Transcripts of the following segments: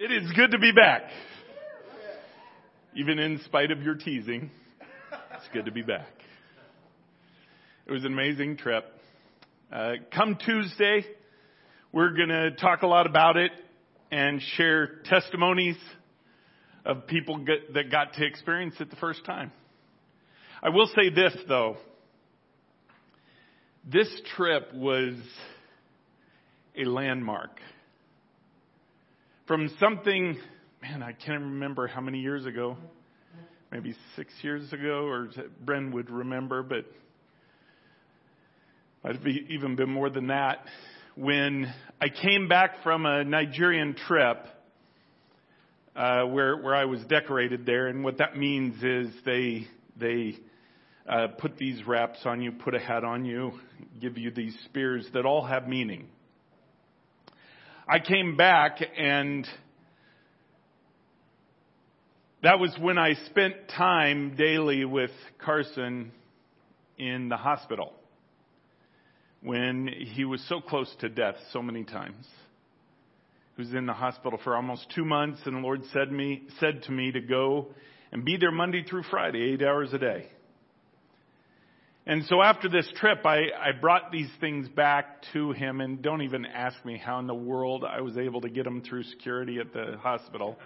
It is good to be back. Even in spite of your teasing, it's good to be back. It was an amazing trip. Uh, come Tuesday, we're going to talk a lot about it and share testimonies of people get, that got to experience it the first time. I will say this though. This trip was a landmark from something, man, I can't remember how many years ago, maybe six years ago, or Bren would remember, but might have even been more than that. When I came back from a Nigerian trip, uh, where where I was decorated there, and what that means is they they uh, put these wraps on you, put a hat on you, give you these spears that all have meaning. I came back and that was when I spent time daily with Carson in the hospital when he was so close to death so many times. He was in the hospital for almost two months and the Lord said me, said to me to go and be there Monday through Friday, eight hours a day. And so after this trip, I, I brought these things back to him, and don't even ask me how in the world I was able to get them through security at the hospital.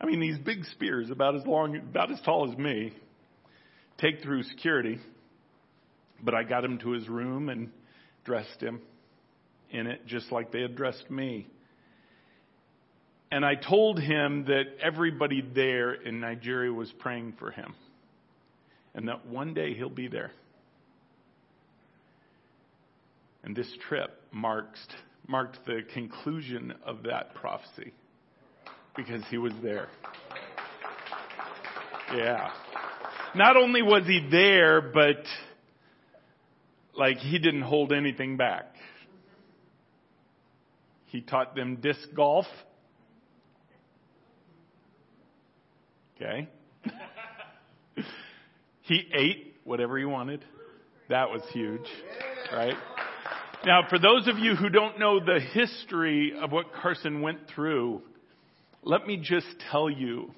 I mean, these big spears, about as long, about as tall as me, take through security. But I got him to his room and dressed him in it, just like they had dressed me. And I told him that everybody there in Nigeria was praying for him, and that one day he'll be there. And this trip marked, marked the conclusion of that prophecy because he was there. Yeah. Not only was he there, but like he didn't hold anything back. He taught them disc golf. Okay. he ate whatever he wanted. That was huge, right? Now, for those of you who don't know the history of what Carson went through, let me just tell you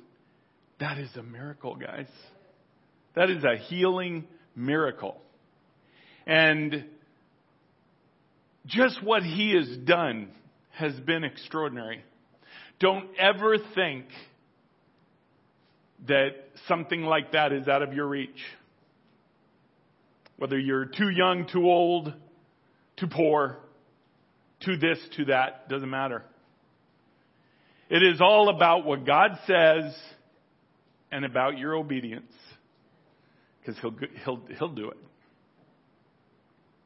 that is a miracle, guys. That is a healing miracle. And just what he has done has been extraordinary. Don't ever think that something like that is out of your reach. Whether you're too young, too old, too poor, to this, to that, doesn't matter. It is all about what God says and about your obedience. Because he'll, he'll, he'll do it.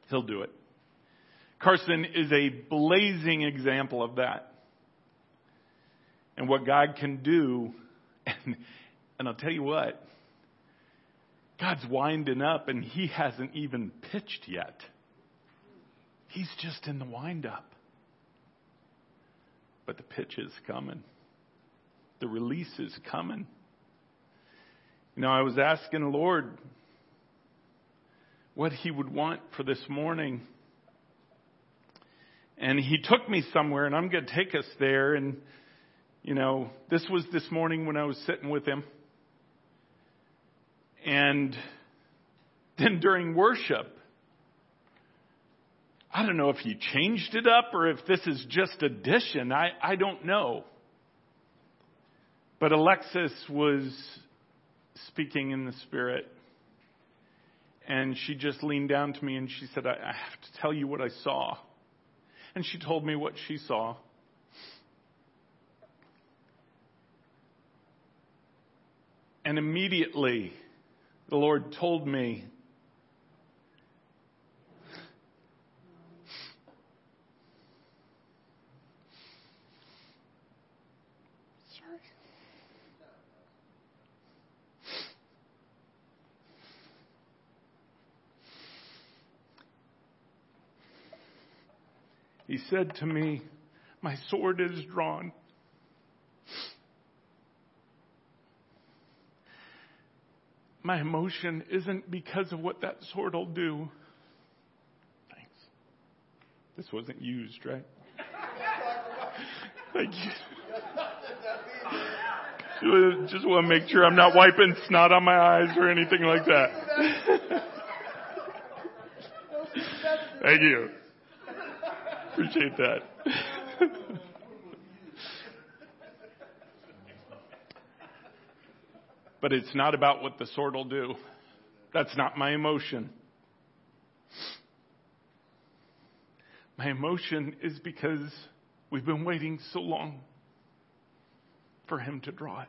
He'll do it. Carson is a blazing example of that. And what God can do. And, and I'll tell you what, God's winding up and he hasn't even pitched yet. He's just in the windup. But the pitch is coming. The release is coming. You know, I was asking the Lord what He would want for this morning. And He took me somewhere, and I'm going to take us there. And, you know, this was this morning when I was sitting with Him. And then during worship, I don't know if he changed it up or if this is just addition. I, I don't know. But Alexis was speaking in the Spirit. And she just leaned down to me and she said, I, I have to tell you what I saw. And she told me what she saw. And immediately, the Lord told me He said to me, My sword is drawn. My emotion isn't because of what that sword will do. Thanks. This wasn't used, right? Thank you. Just want to make sure I'm not wiping snot on my eyes or anything like that. Thank you. Appreciate that. but it's not about what the sword will do. That's not my emotion. My emotion is because we've been waiting so long for him to draw it.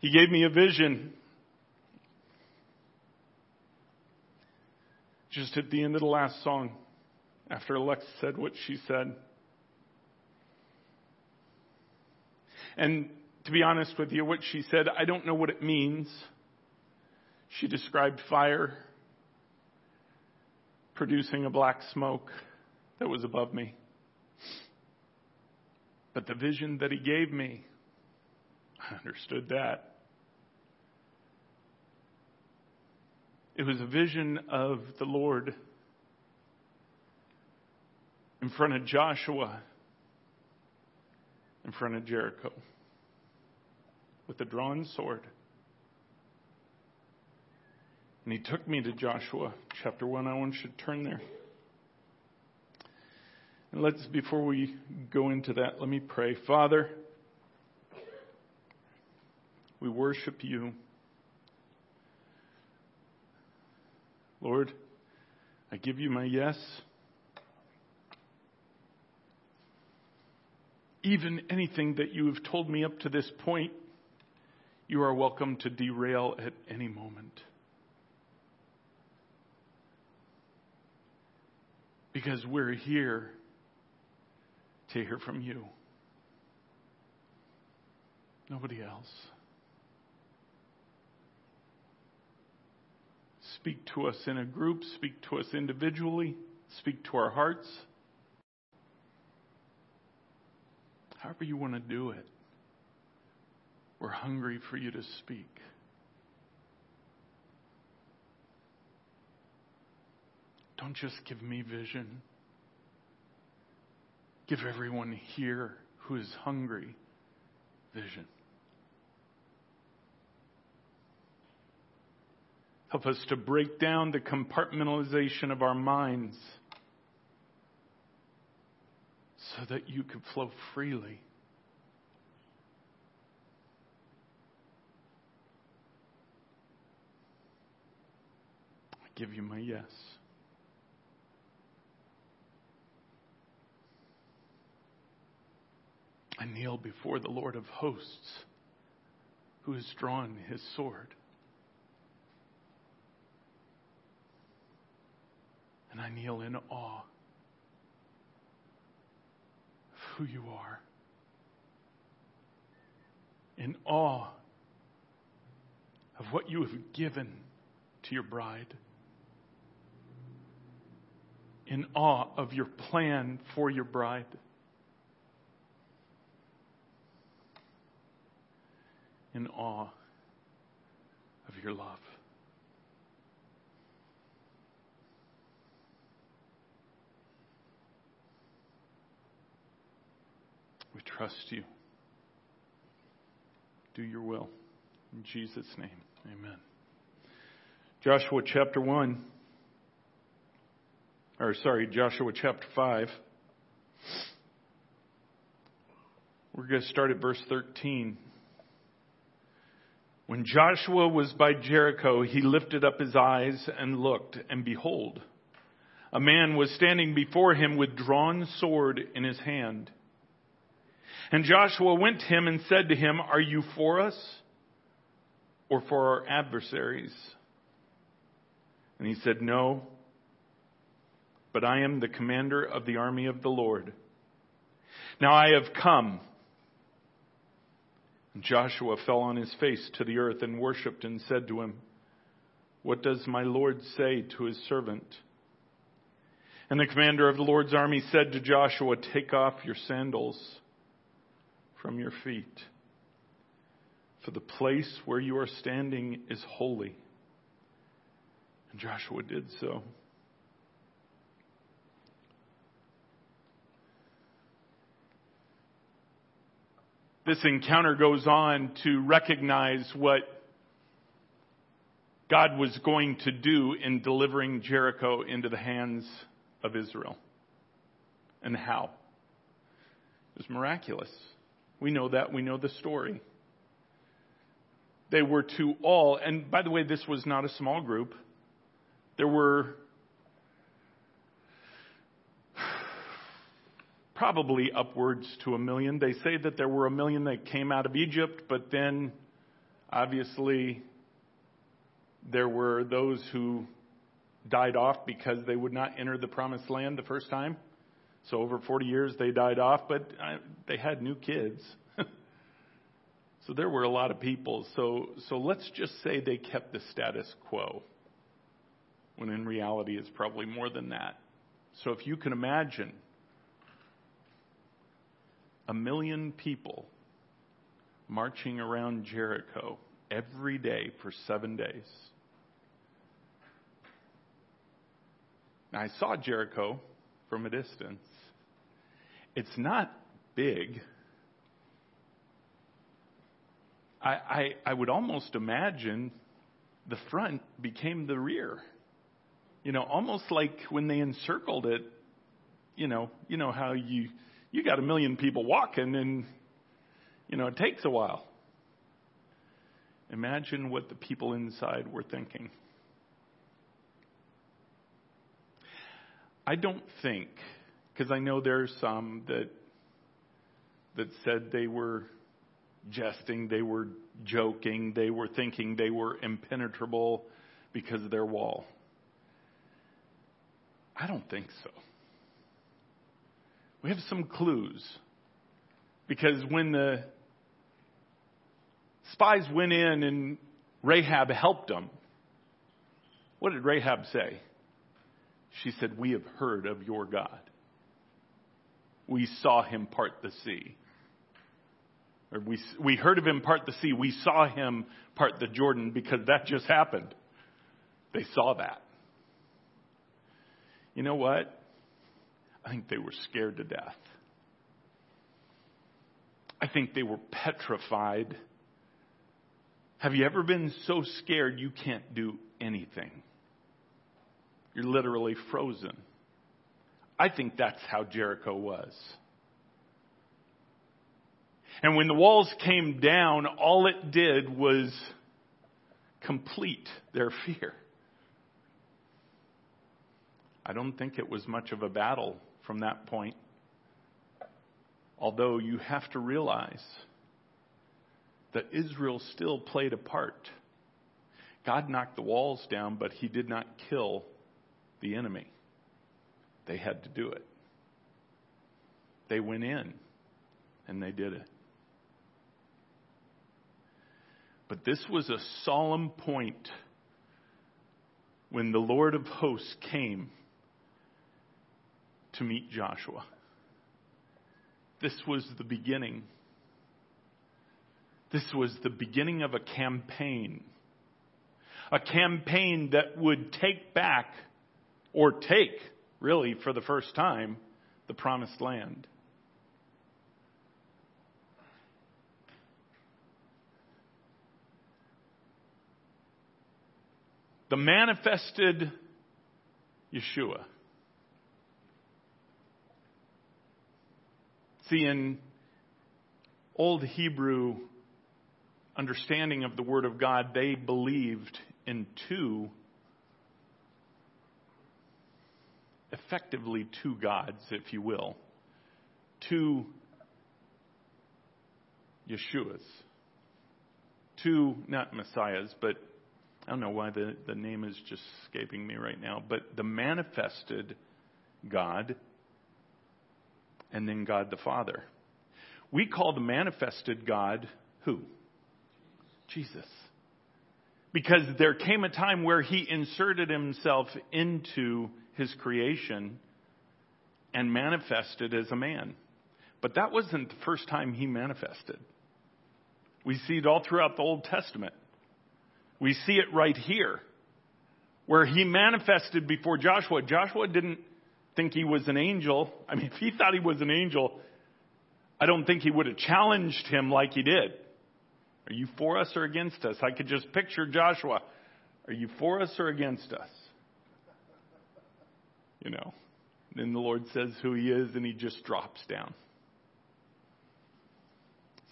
He gave me a vision just at the end of the last song after Alexa said what she said. And to be honest with you, what she said, I don't know what it means. She described fire producing a black smoke that was above me. But the vision that he gave me, I understood that. It was a vision of the Lord in front of Joshua, in front of Jericho, with a drawn sword. And he took me to Joshua chapter 1. I want you to turn there. And let's, before we go into that, let me pray. Father, we worship you. Lord, I give you my yes. Even anything that you have told me up to this point, you are welcome to derail at any moment. Because we're here to hear from you. Nobody else. Speak to us in a group, speak to us individually, speak to our hearts. However, you want to do it. We're hungry for you to speak. Don't just give me vision. Give everyone here who is hungry vision. Help us to break down the compartmentalization of our minds so that you could flow freely. I give you my yes. I kneel before the Lord of hosts who has drawn his sword. And I kneel in awe of who you are. In awe of what you have given to your bride. In awe of your plan for your bride. In awe of your love. We trust you. Do your will. In Jesus' name, amen. Joshua chapter 1, or sorry, Joshua chapter 5. We're going to start at verse 13. When Joshua was by Jericho, he lifted up his eyes and looked, and behold, a man was standing before him with drawn sword in his hand. And Joshua went to him and said to him, Are you for us or for our adversaries? And he said, No, but I am the commander of the army of the Lord. Now I have come. And Joshua fell on his face to the earth and worshipped and said to him, What does my Lord say to his servant? And the commander of the Lord's army said to Joshua, Take off your sandals from your feet. For the place where you are standing is holy. And Joshua did so. this encounter goes on to recognize what God was going to do in delivering Jericho into the hands of Israel. And how? It was miraculous. We know that. We know the story. They were to all, and by the way, this was not a small group. There were probably upwards to a million. They say that there were a million that came out of Egypt, but then obviously there were those who died off because they would not enter the promised land the first time. So over 40 years they died off, but uh, they had new kids. so there were a lot of people. So so let's just say they kept the status quo. When in reality it's probably more than that. So if you can imagine a million people marching around Jericho every day for seven days. Now, I saw Jericho from a distance. It's not big. I, I, I would almost imagine the front became the rear. You know, almost like when they encircled it, you know, you know how you you got a million people walking and, you know, it takes a while. Imagine what the people inside were thinking. I don't think, because I know there are some that that said they were jesting, they were joking, they were thinking they were impenetrable because of their wall. I don't think so we have some clues. Because when the spies went in and Rahab helped them, what did Rahab say? She said, We have heard of your God. We saw him part the sea. Or we, we heard of him part the sea. We saw him part the Jordan because that just happened. They saw that. You know what? I think they were scared to death. I think they were petrified. Have you ever been so scared you can't do anything? You're literally frozen. I think that's how Jericho was. And when the walls came down, all it did was complete their fear. I don't think it was much of a battle from that point. Although you have to realize that Israel still played a part. God knocked the walls down, but he did not kill the enemy. They had to do it. They went in and they did it. But this was a solemn point when the Lord of hosts came to meet Joshua. This was the beginning. This was the beginning of a campaign. A campaign that would take back, or take, really, for the first time, the promised land. The manifested Yeshua. See, in Old Hebrew understanding of the Word of God, they believed in two, effectively two gods, if you will. Two Yeshuas. Two, not messiahs, but I don't know why the, the name is just escaping me right now, but the manifested God and then God the Father. We call the manifested God who? Jesus. Because there came a time where he inserted himself into his creation and manifested as a man. But that wasn't the first time he manifested. We see it all throughout the Old Testament. We see it right here, where he manifested before Joshua. Joshua didn't think he was an angel. I mean, if he thought he was an angel, I don't think he would have challenged him like he did. Are you for us or against us? I could just picture Joshua. Are you for us or against us? You know. Then the Lord says who he is and he just drops down.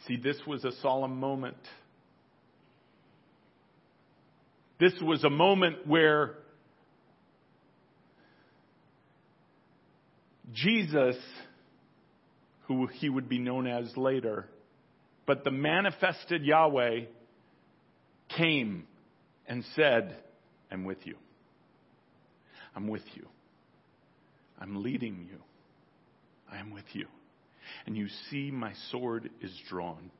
See, this was a solemn moment. This was a moment where Jesus, who he would be known as later, but the manifested Yahweh came and said, I'm with you. I'm with you. I'm leading you. I am with you. And you see, my sword is drawn.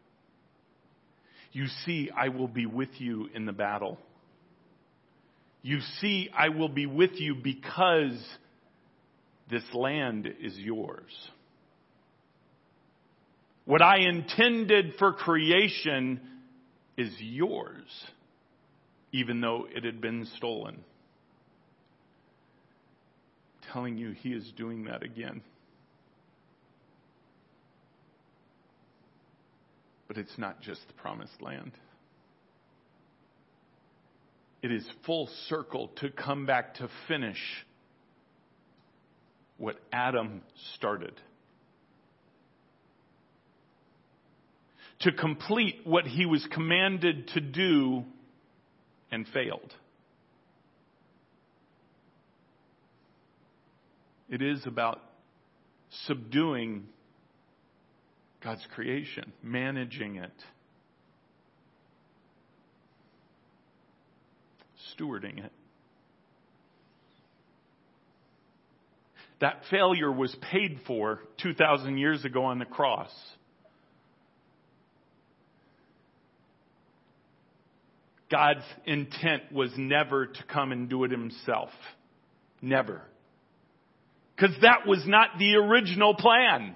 You see, I will be with you in the battle. You see, I will be with you because this land is yours. What I intended for creation is yours, even though it had been stolen. Telling you, he is doing that again. But it's not just the promised land. It is full circle to come back to finish what Adam started. To complete what he was commanded to do and failed. It is about subduing God's creation, managing it, stewarding it. That failure was paid for 2,000 years ago on the cross. God's intent was never to come and do it himself. Never. Because that was not the original plan.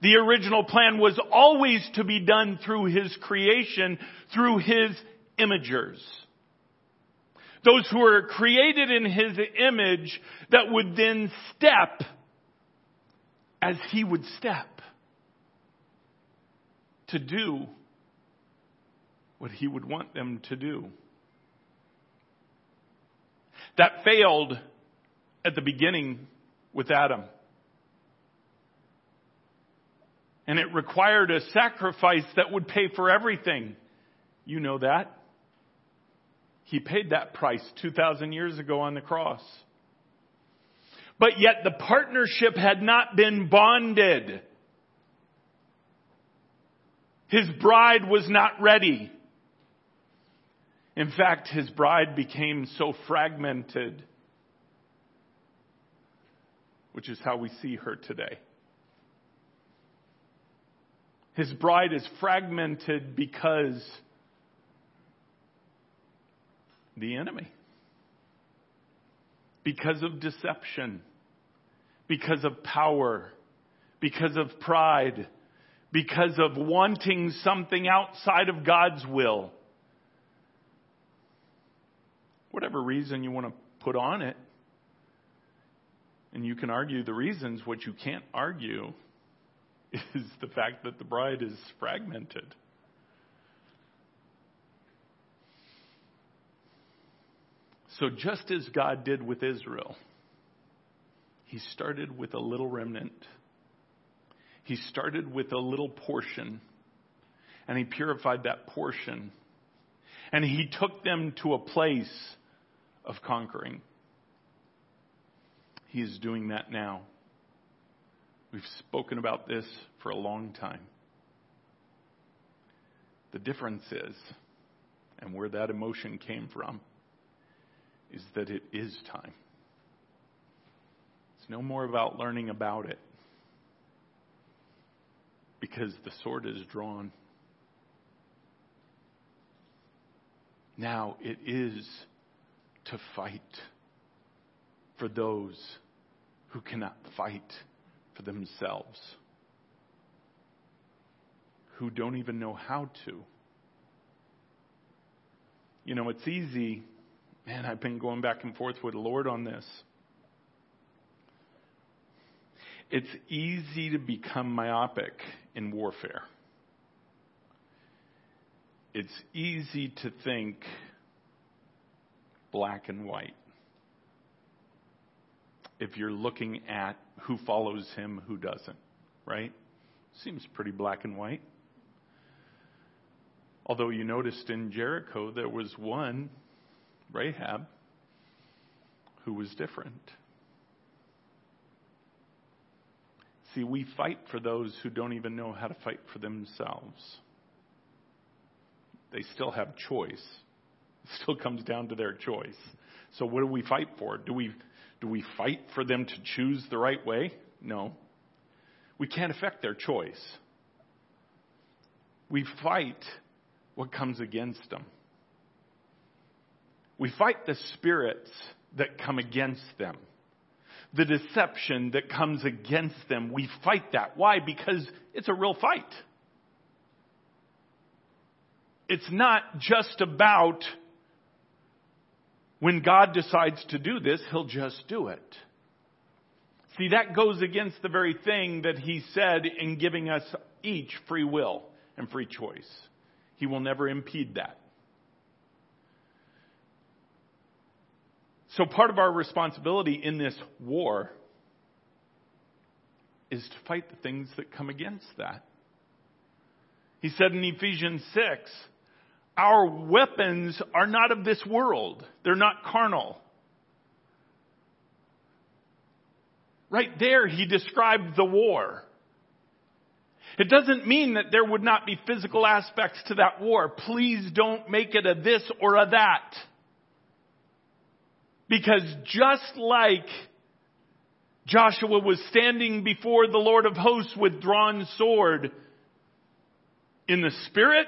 The original plan was always to be done through His creation, through His imagers. Those who were created in His image that would then step as He would step to do what He would want them to do. That failed at the beginning with Adam. And it required a sacrifice that would pay for everything. You know that. He paid that price 2,000 years ago on the cross. But yet the partnership had not been bonded. His bride was not ready. In fact, his bride became so fragmented, which is how we see her today. His bride is fragmented because the enemy. Because of deception. Because of power. Because of pride. Because of wanting something outside of God's will. Whatever reason you want to put on it. And you can argue the reasons. What you can't argue is the fact that the bride is fragmented. So, just as God did with Israel, He started with a little remnant. He started with a little portion, and He purified that portion. And He took them to a place of conquering. He is doing that now. We've spoken about this for a long time. The difference is, and where that emotion came from, is that it is time. It's no more about learning about it because the sword is drawn. Now it is to fight for those who cannot fight for themselves, who don't even know how to. You know, it's easy. Man, I've been going back and forth with the Lord on this. It's easy to become myopic in warfare. It's easy to think black and white. If you're looking at who follows him, who doesn't, right? Seems pretty black and white. Although you noticed in Jericho there was one, Rahab, who was different. See, we fight for those who don't even know how to fight for themselves. They still have choice. It still comes down to their choice. So what do we fight for? Do we do we fight for them to choose the right way? No. We can't affect their choice. We fight what comes against them. We fight the spirits that come against them. The deception that comes against them. We fight that. Why? Because it's a real fight. It's not just about when God decides to do this, He'll just do it. See, that goes against the very thing that He said in giving us each free will and free choice. He will never impede that. So part of our responsibility in this war is to fight the things that come against that. He said in Ephesians 6, our weapons are not of this world. They're not carnal. Right there, he described the war. It doesn't mean that there would not be physical aspects to that war. Please don't make it a this or a that. Because just like Joshua was standing before the Lord of hosts with drawn sword, in the spirit,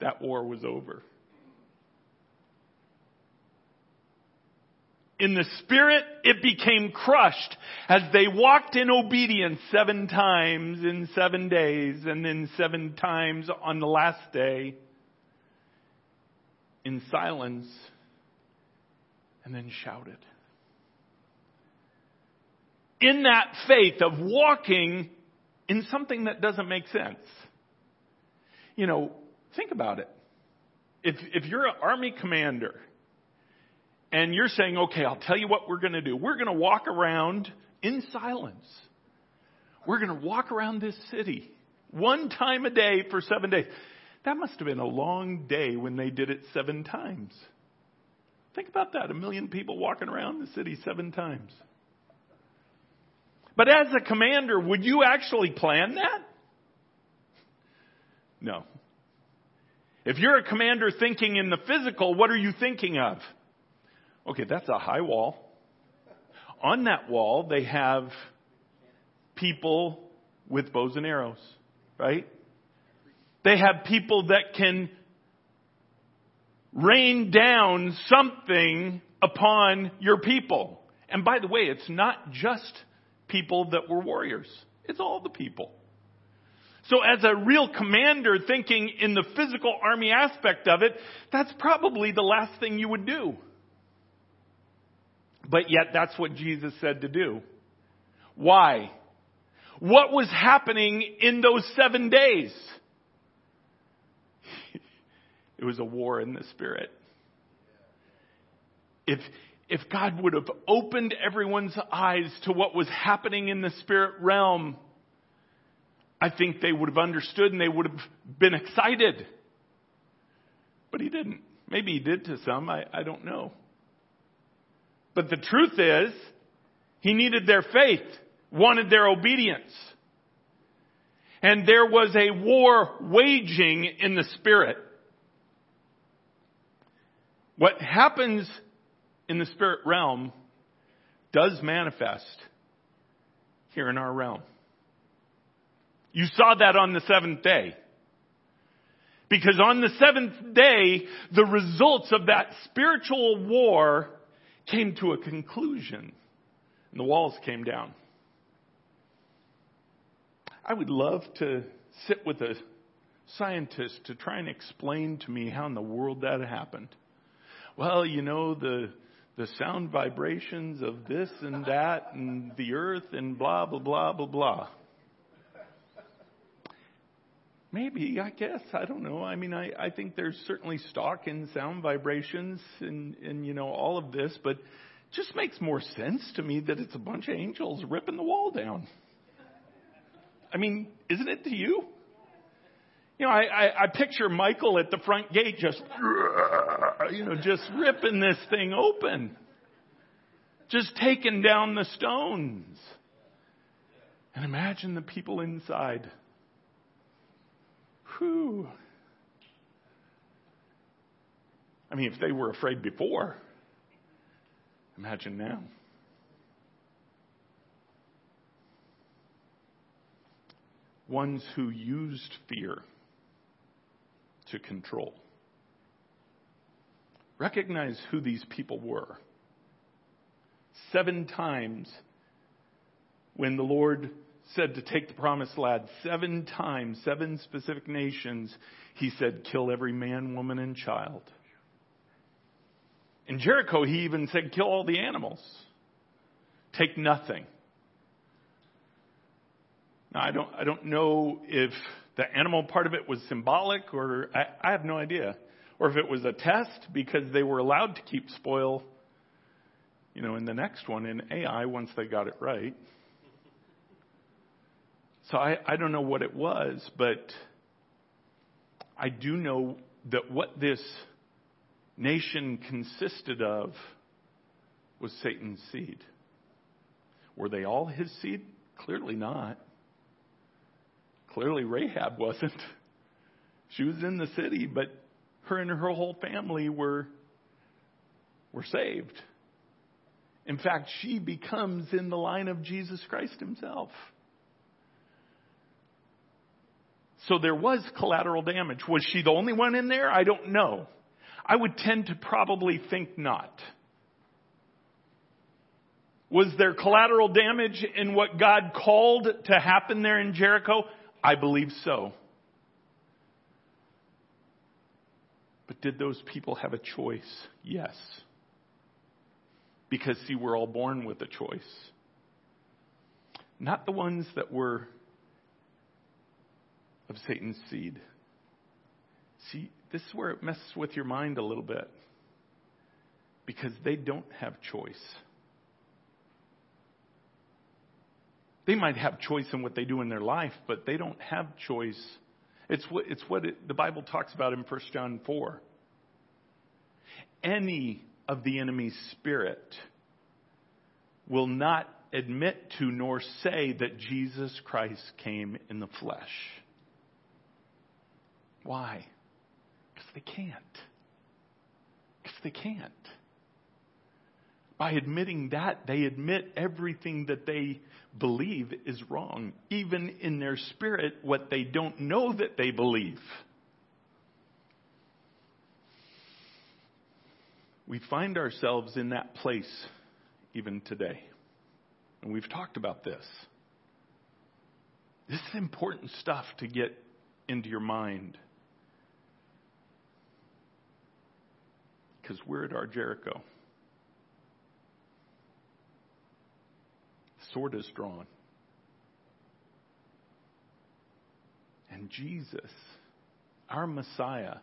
that war was over. In the spirit, it became crushed as they walked in obedience seven times in seven days and then seven times on the last day in silence and then shouted. In that faith of walking in something that doesn't make sense. You know, think about it. If, if you're an army commander and you're saying, okay, I'll tell you what we're going to do. We're going to walk around in silence. We're going to walk around this city one time a day for seven days. That must have been a long day when they did it seven times. Think about that. A million people walking around the city seven times. But as a commander, would you actually plan that? No. If you're a commander thinking in the physical, what are you thinking of? Okay, that's a high wall. On that wall, they have people with bows and arrows, right? They have people that can rain down something upon your people. And by the way, it's not just people that were warriors. It's all the people. So as a real commander thinking in the physical army aspect of it, that's probably the last thing you would do. But yet that's what Jesus said to do. Why? What was happening in those seven days? It was a war in the spirit. If, if God would have opened everyone's eyes to what was happening in the spirit realm, I think they would have understood and they would have been excited. But he didn't. Maybe he did to some, I, I don't know. But the truth is, he needed their faith, wanted their obedience. And there was a war waging in the spirit. What happens in the spirit realm does manifest here in our realm. You saw that on the seventh day. Because on the seventh day, the results of that spiritual war came to a conclusion and the walls came down. I would love to sit with a scientist to try and explain to me how in the world that happened well, you know, the, the sound vibrations of this and that and the earth and blah, blah, blah, blah, blah. Maybe, I guess. I don't know. I mean, I, I think there's certainly stock in sound vibrations and, and, you know, all of this, but just makes more sense to me that it's a bunch of angels ripping the wall down. I mean, isn't it to you? You know, I, I, I picture Michael at the front gate just, you know, just ripping this thing open. Just taking down the stones. And imagine the people inside. Whew. I mean, if they were afraid before, imagine now. Ones who used fear to control. Recognize who these people were. Seven times when the Lord said to take the promised land seven times, seven specific nations, he said, kill every man, woman, and child. In Jericho, he even said, kill all the animals. Take nothing. Now, I don't, I don't know if the animal part of it was symbolic or I, I have no idea. Or if it was a test because they were allowed to keep spoil, you know, in the next one in Ai once they got it right. So I, I don't know what it was, but I do know that what this nation consisted of was Satan's seed. Were they all his seed? Clearly not. Clearly Rahab wasn't. She was in the city, but her and her whole family were, were saved. In fact, she becomes in the line of Jesus Christ himself. So there was collateral damage. Was she the only one in there? I don't know. I would tend to probably think not. Was there collateral damage in what God called to happen there in Jericho? I believe so. But did those people have a choice? Yes. Because, see, we're all born with a choice. Not the ones that were of Satan's seed. See, this is where it messes with your mind a little bit. Because they don't have choice. They might have choice in what they do in their life, but they don't have choice. It's what, it's what it, the Bible talks about in 1 John 4. Any of the enemy's spirit will not admit to nor say that Jesus Christ came in the flesh. Why? Because they can't. Because they can't. By admitting that, they admit everything that they believe is wrong. Even in their spirit, what they don't know that they believe. We find ourselves in that place even today. And we've talked about this. This is important stuff to get into your mind. Because we're at our Jericho. Sword is drawn. And Jesus, our Messiah,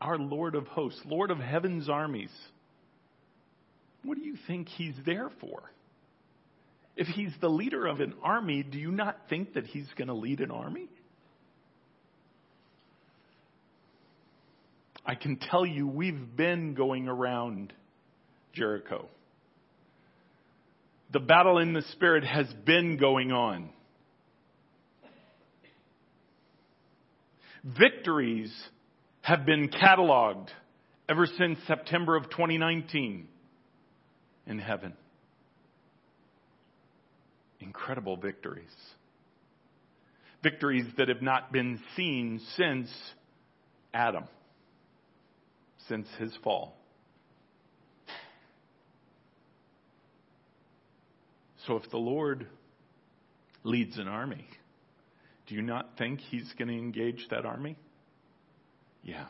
our Lord of hosts, Lord of heaven's armies, what do you think he's there for? If he's the leader of an army, do you not think that he's going to lead an army? I can tell you we've been going around Jericho. The battle in the Spirit has been going on. Victories have been cataloged ever since September of 2019 in heaven. Incredible victories. Victories that have not been seen since Adam since his fall. So if the Lord leads an army, do you not think he's going to engage that army? Yeah.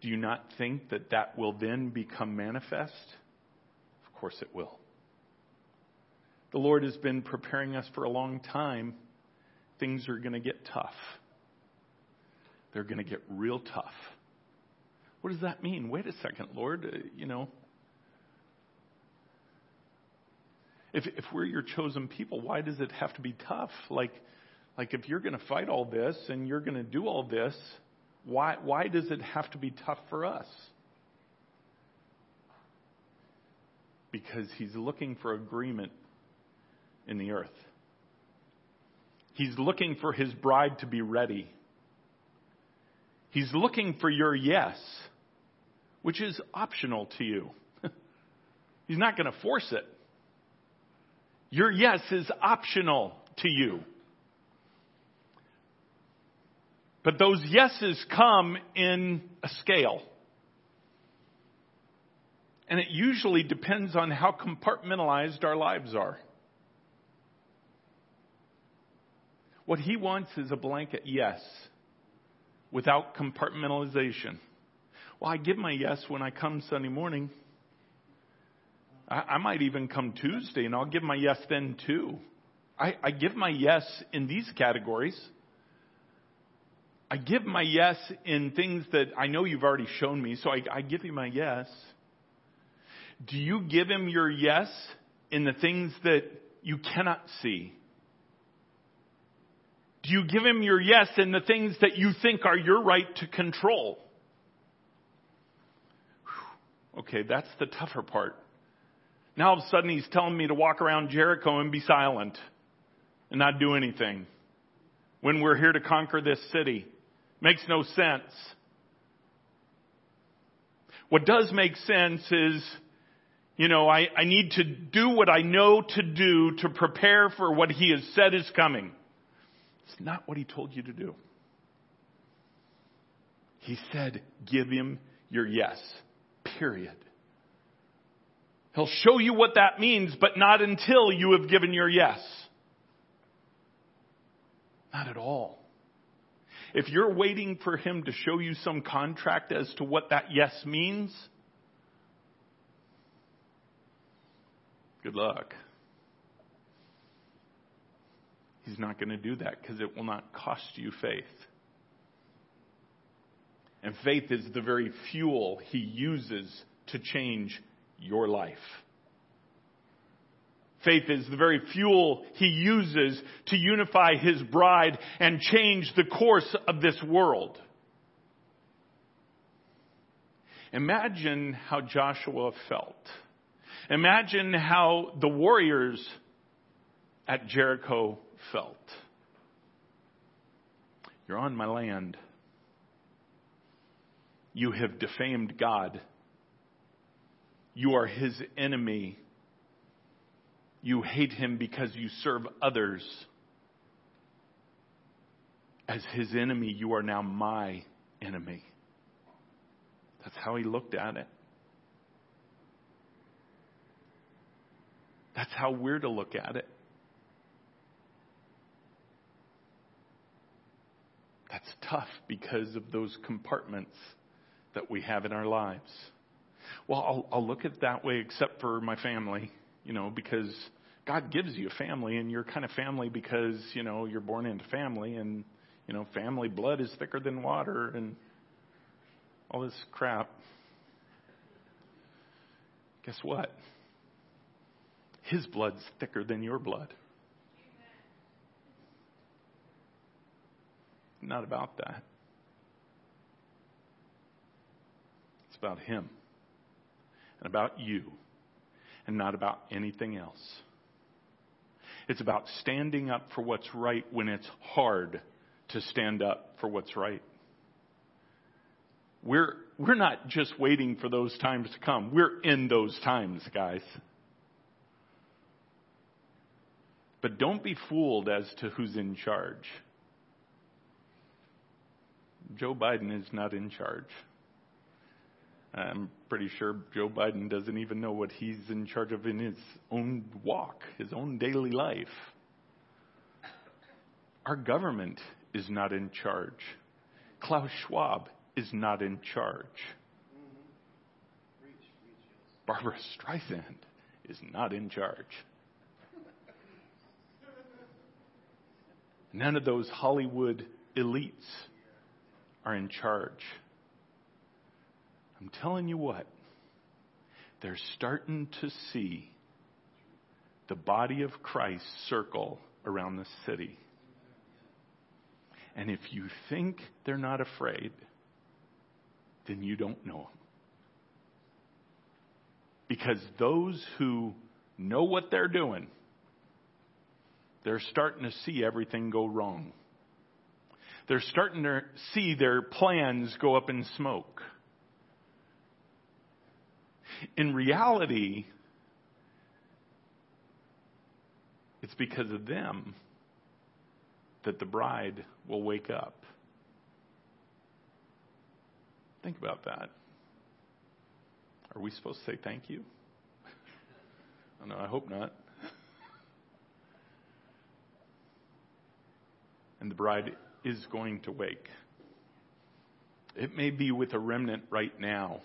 do you not think that that will then become manifest? Of course it will. The Lord has been preparing us for a long time. Things are going to get tough. They're going to get real tough. What does that mean? Wait a second, Lord. Uh, you know, if if we're your chosen people, why does it have to be tough? Like, like if you're going to fight all this and you're going to do all this, why why does it have to be tough for us? Because He's looking for agreement in the earth. He's looking for His bride to be ready. He's looking for your yes which is optional to you. He's not going to force it. Your yes is optional to you. But those yeses come in a scale. And it usually depends on how compartmentalized our lives are. What he wants is a blanket yes without compartmentalization. Well, I give my yes when I come Sunday morning. I, I might even come Tuesday and I'll give my yes then too. I, I give my yes in these categories. I give my yes in things that I know you've already shown me, so I, I give you my yes. Do you give him your yes in the things that you cannot see? Do you give him your yes in the things that you think are your right to control? Okay, that's the tougher part. Now all of a sudden he's telling me to walk around Jericho and be silent and not do anything when we're here to conquer this city. Makes no sense. What does make sense is, you know, I, I need to do what I know to do to prepare for what he has said is coming. It's not what he told you to do. He said, give him your yes. Period. He'll show you what that means, but not until you have given your yes. Not at all. If you're waiting for him to show you some contract as to what that yes means, good luck. He's not going to do that because it will not cost you faith. And faith is the very fuel he uses to change your life. Faith is the very fuel he uses to unify his bride and change the course of this world. Imagine how Joshua felt. Imagine how the warriors at Jericho felt. You're on my land. You have defamed God. You are his enemy. You hate him because you serve others. As his enemy, you are now my enemy. That's how he looked at it. That's how we're to look at it. That's tough because of those compartments that we have in our lives. Well, I'll, I'll look at it that way except for my family, you know, because God gives you a family and you're kind of family because, you know, you're born into family and, you know, family blood is thicker than water and all this crap. Guess what? His blood's thicker than your blood. Not about that. It's about Him and about you and not about anything else. It's about standing up for what's right when it's hard to stand up for what's right. We're, we're not just waiting for those times to come. We're in those times, guys. But don't be fooled as to who's in charge. Joe Biden is not in charge. I'm pretty sure Joe Biden doesn't even know what he's in charge of in his own walk, his own daily life. Our government is not in charge. Klaus Schwab is not in charge. Barbra Streisand is not in charge. None of those Hollywood elites are in charge. I'm telling you what, they're starting to see the body of Christ circle around the city. And if you think they're not afraid, then you don't know them. Because those who know what they're doing, they're starting to see everything go wrong. They're starting to see their plans go up in smoke. In reality, it's because of them that the bride will wake up. Think about that. Are we supposed to say thank you? Oh, no, I hope not. And the bride is going to wake. It may be with a remnant right now,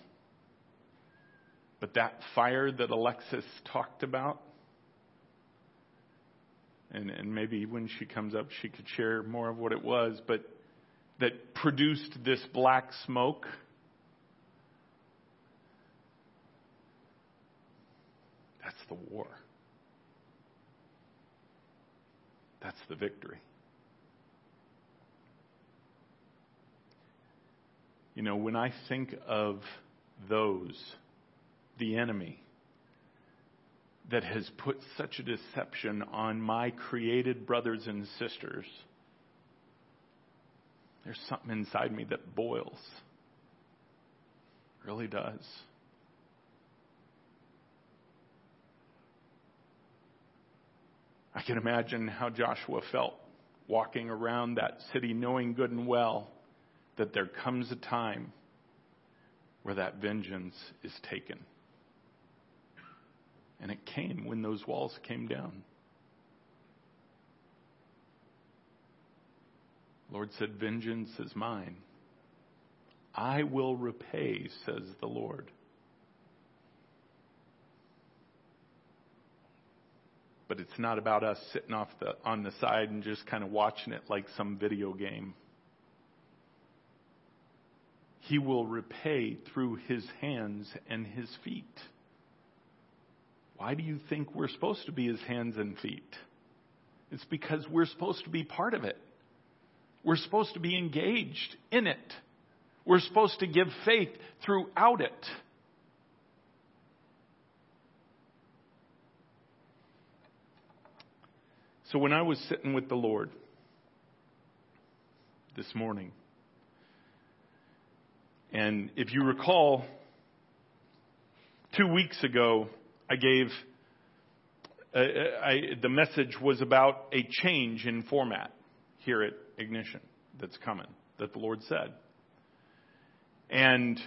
but that fire that Alexis talked about, and, and maybe when she comes up, she could share more of what it was, but that produced this black smoke. That's the war. That's the victory. You know, when I think of those, the enemy, that has put such a deception on my created brothers and sisters, there's something inside me that boils. It really does. I can imagine how Joshua felt walking around that city knowing good and well that there comes a time where that vengeance is taken. And it came when those walls came down. Lord said, Vengeance is mine. I will repay, says the Lord. But it's not about us sitting off the, on the side and just kind of watching it like some video game. He will repay through his hands and his feet. Why do you think we're supposed to be his hands and feet? It's because we're supposed to be part of it. We're supposed to be engaged in it. We're supposed to give faith throughout it. So when I was sitting with the Lord this morning, and if you recall, two weeks ago, I gave, uh, I, the message was about a change in format here at Ignition that's coming, that the Lord said. And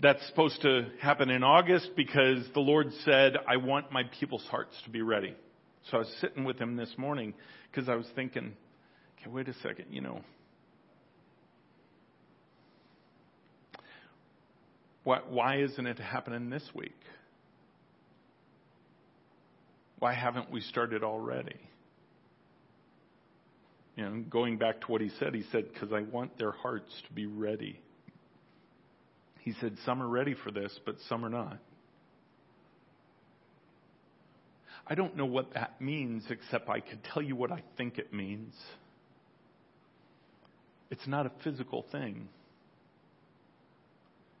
that's supposed to happen in August because the Lord said, I want my people's hearts to be ready. So I was sitting with him this morning because I was thinking, okay, wait a second, you know, Why, isn't it happening this week? Why haven't we started already? You know, going back to what he said, he said, because I want their hearts to be ready. He said, some are ready for this, but some are not. I don't know what that means, except I could tell you what I think it means. It's not a physical thing.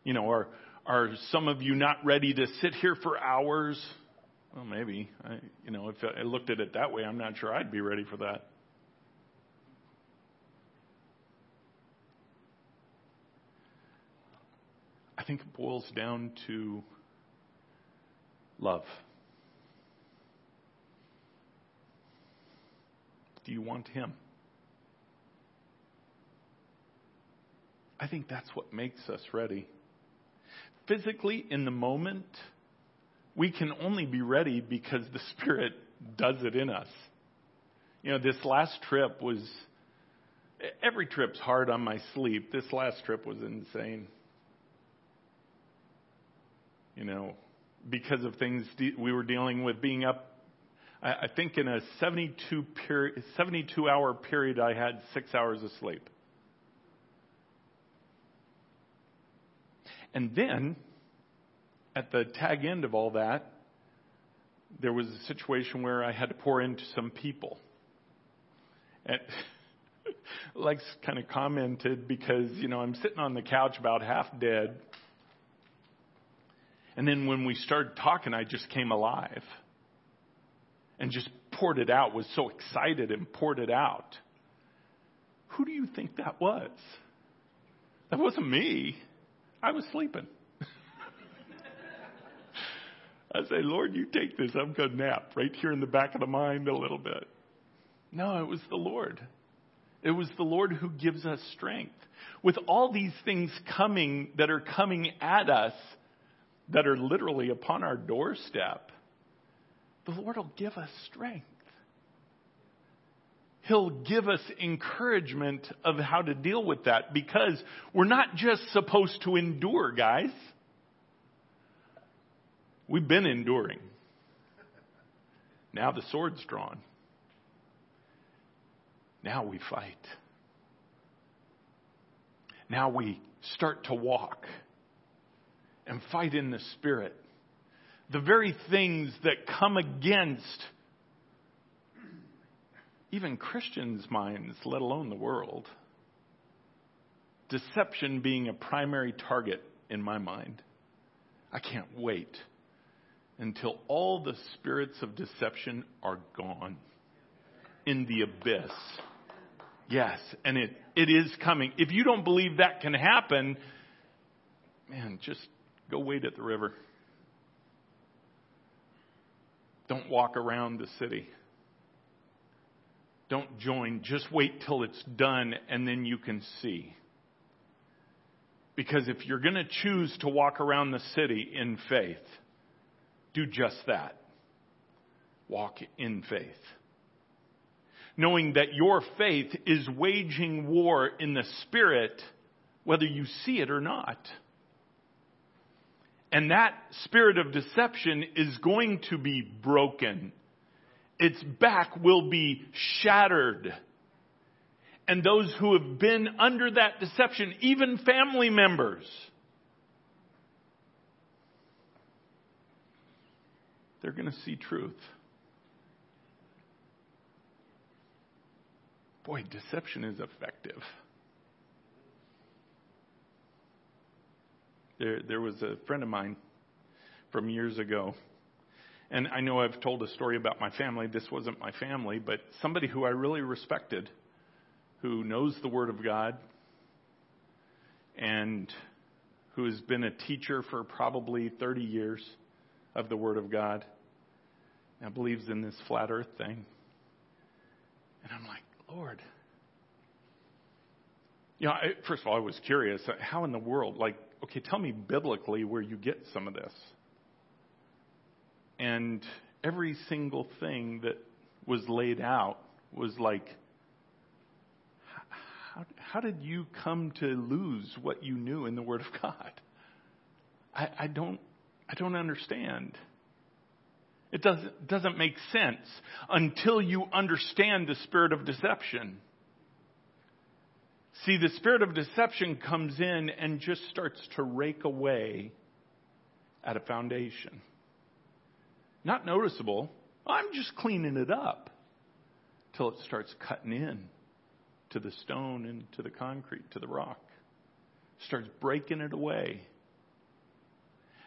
You know, are, are some of you not ready to sit here for hours? Well, maybe. I, you know, if I looked at it that way, I'm not sure I'd be ready for that. I think it boils down to love. Do you want Him? I think that's what makes us ready physically in the moment, we can only be ready because the Spirit does it in us. You know, this last trip was every trip's hard on my sleep. This last trip was insane. You know, because of things we were dealing with being up. I think in a 72 period, 72 hour period, I had six hours of sleep. And then, at the tag end of all that, there was a situation where I had to pour into some people. And Lex kind of commented because, you know, I'm sitting on the couch about half dead. And then when we started talking, I just came alive and just poured it out, was so excited and poured it out. Who do you think that was? That wasn't me. I was sleeping. I say, Lord, you take this. I'm going to nap right here in the back of the mind a little bit. No, it was the Lord. It was the Lord who gives us strength. With all these things coming that are coming at us, that are literally upon our doorstep, the Lord will give us strength. He'll give us encouragement of how to deal with that because we're not just supposed to endure, guys. We've been enduring. Now the sword's drawn. Now we fight. Now we start to walk and fight in the Spirit. The very things that come against even Christians' minds, let alone the world. Deception being a primary target in my mind. I can't wait until all the spirits of deception are gone in the abyss. Yes, and it, it is coming. If you don't believe that can happen, man, just go wait at the river. Don't walk around the city. Don't join. Just wait till it's done and then you can see. Because if you're going to choose to walk around the city in faith, do just that. Walk in faith knowing that your faith is waging war in the Spirit, whether you see it or not. And that spirit of deception is going to be broken. Its back will be shattered. And those who have been under that deception, even family members, they're going to see truth. Boy, deception is effective. There, there was a friend of mine from years ago, and I know I've told a story about my family. This wasn't my family, but somebody who I really respected, who knows the Word of God, and who has been a teacher for probably 30 years of the Word of God, and believes in this flat earth thing. And I'm like, Lord. You know, I, first of all, I was curious. How in the world, like, okay, tell me biblically where you get some of this. And every single thing that was laid out was like, how, how did you come to lose what you knew in the Word of God? I, I don't, I don't understand. It doesn't, doesn't make sense until you understand the spirit of deception. See, the spirit of deception comes in and just starts to rake away at a foundation. Not noticeable. I'm just cleaning it up till it starts cutting in to the stone and to the concrete, to the rock. Starts breaking it away.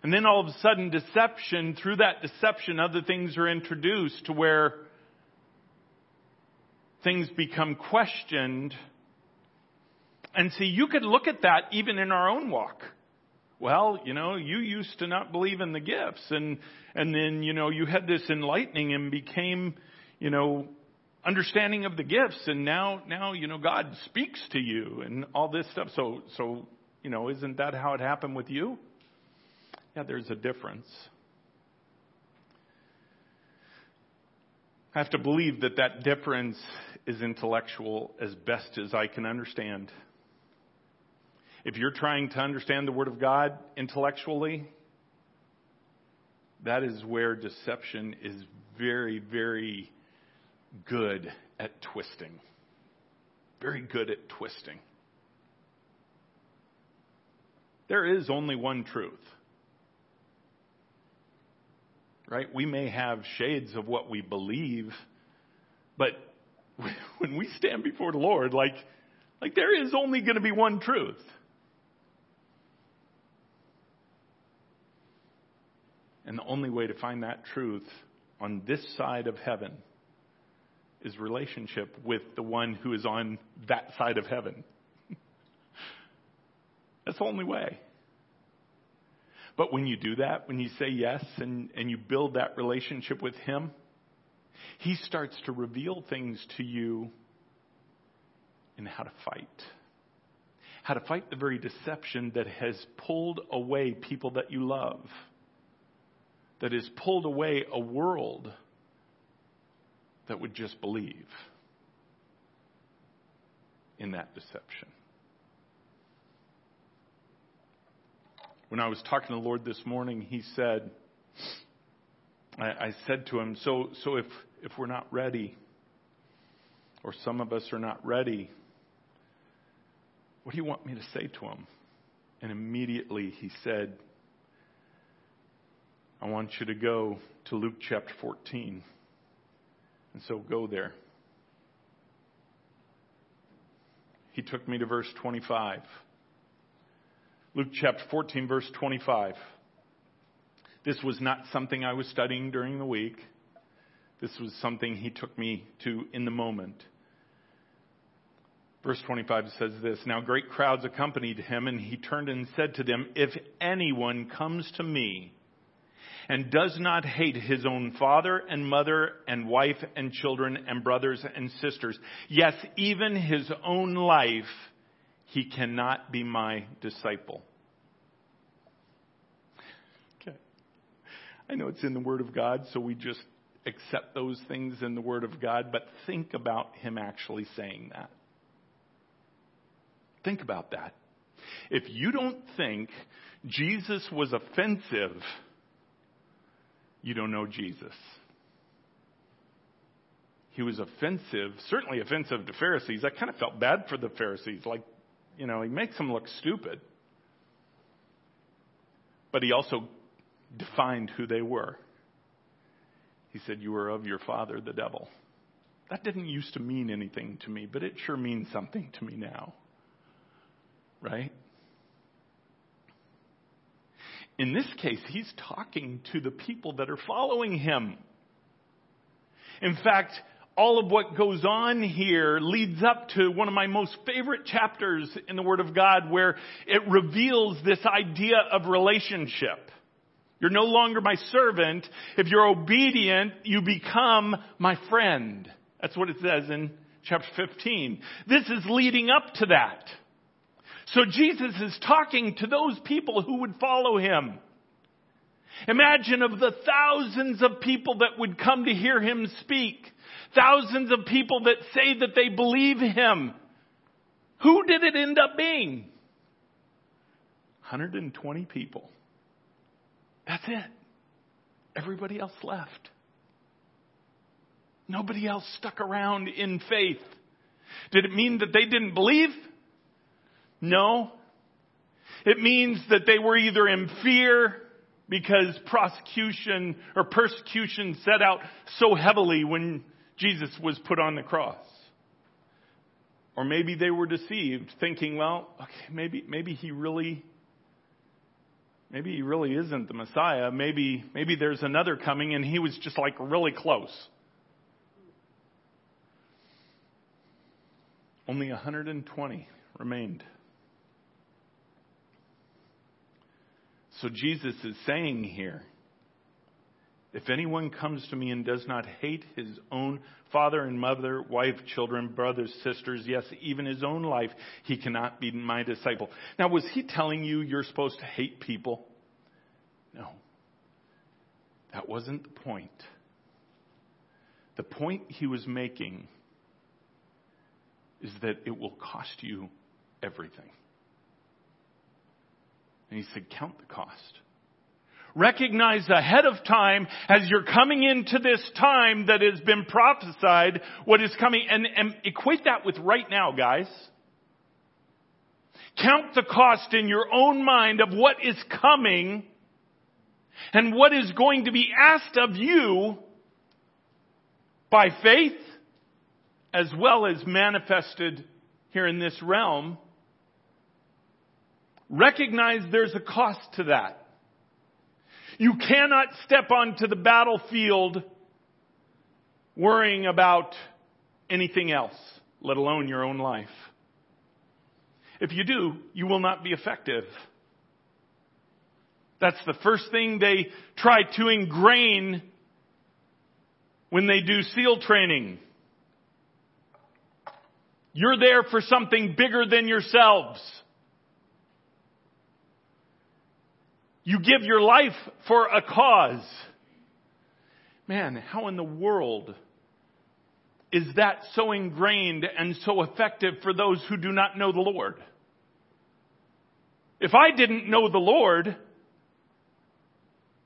And then all of a sudden, deception, through that deception, other things are introduced to where things become questioned. And see, you could look at that even in our own walk. Well, you know, you used to not believe in the gifts and, and then, you know, you had this enlightening and became, you know, understanding of the gifts and now, now, you know, God speaks to you and all this stuff. So, so, you know, isn't that how it happened with you? Yeah, there's a difference. I have to believe that that difference is intellectual as best as I can understand. If you're trying to understand the Word of God intellectually, that is where deception is very, very good at twisting. Very good at twisting. There is only one truth. Right? We may have shades of what we believe, but when we stand before the Lord, like, like there is only going to be one truth. And the only way to find that truth on this side of heaven is relationship with the one who is on that side of heaven. That's the only way. But when you do that, when you say yes and, and you build that relationship with Him, He starts to reveal things to you in how to fight. How to fight the very deception that has pulled away people that you love, that has pulled away a world that would just believe in that deception. When I was talking to the Lord this morning, He said, I, I said to Him, so, so if, if we're not ready, or some of us are not ready, what do you want me to say to Him? And immediately He said, I want you to go to Luke chapter 14. And so go there. He took me to verse 25. Luke chapter 14, verse 25. This was not something I was studying during the week. This was something he took me to in the moment. Verse 25 says this Now great crowds accompanied him, and he turned and said to them, If anyone comes to me and does not hate his own father and mother and wife and children and brothers and sisters, yes, even his own life, he cannot be my disciple. Okay. I know it's in the Word of God, so we just accept those things in the Word of God, but think about him actually saying that. Think about that. If you don't think Jesus was offensive, you don't know Jesus. He was offensive, certainly offensive to Pharisees. I kind of felt bad for the Pharisees. Like, you know, he makes them look stupid. But he also defined who they were. He said, You are of your father, the devil. That didn't used to mean anything to me, but it sure means something to me now. Right? In this case, he's talking to the people that are following him. In fact, all of what goes on here leads up to one of my most favorite chapters in the Word of God where it reveals this idea of relationship. You're no longer my servant. If you're obedient, you become my friend. That's what it says in chapter 15. This is leading up to that. So Jesus is talking to those people who would follow him. Imagine of the thousands of people that would come to hear him speak. Thousands of people that say that they believe him. Who did it end up being? 120 people. That's it. Everybody else left. Nobody else stuck around in faith. Did it mean that they didn't believe? No. It means that they were either in fear because prosecution or persecution set out so heavily when Jesus was put on the cross. Or maybe they were deceived, thinking, well, okay, maybe, maybe he really, maybe he really isn't the Messiah. Maybe, maybe there's another coming and he was just like really close. Only 120 remained. So Jesus is saying here, if anyone comes to me and does not hate his own father and mother, wife, children, brothers, sisters, yes, even his own life, he cannot be my disciple. Now, was he telling you you're supposed to hate people? No. That wasn't the point. The point he was making is that it will cost you everything. And he said, count the cost. Recognize ahead of time as you're coming into this time that has been prophesied what is coming and, and equate that with right now, guys. Count the cost in your own mind of what is coming and what is going to be asked of you by faith as well as manifested here in this realm. Recognize there's a cost to that. You cannot step onto the battlefield worrying about anything else, let alone your own life. If you do, you will not be effective. That's the first thing they try to ingrain when they do SEAL training. You're there for something bigger than yourselves. You give your life for a cause. Man, how in the world is that so ingrained and so effective for those who do not know the Lord? If I didn't know the Lord,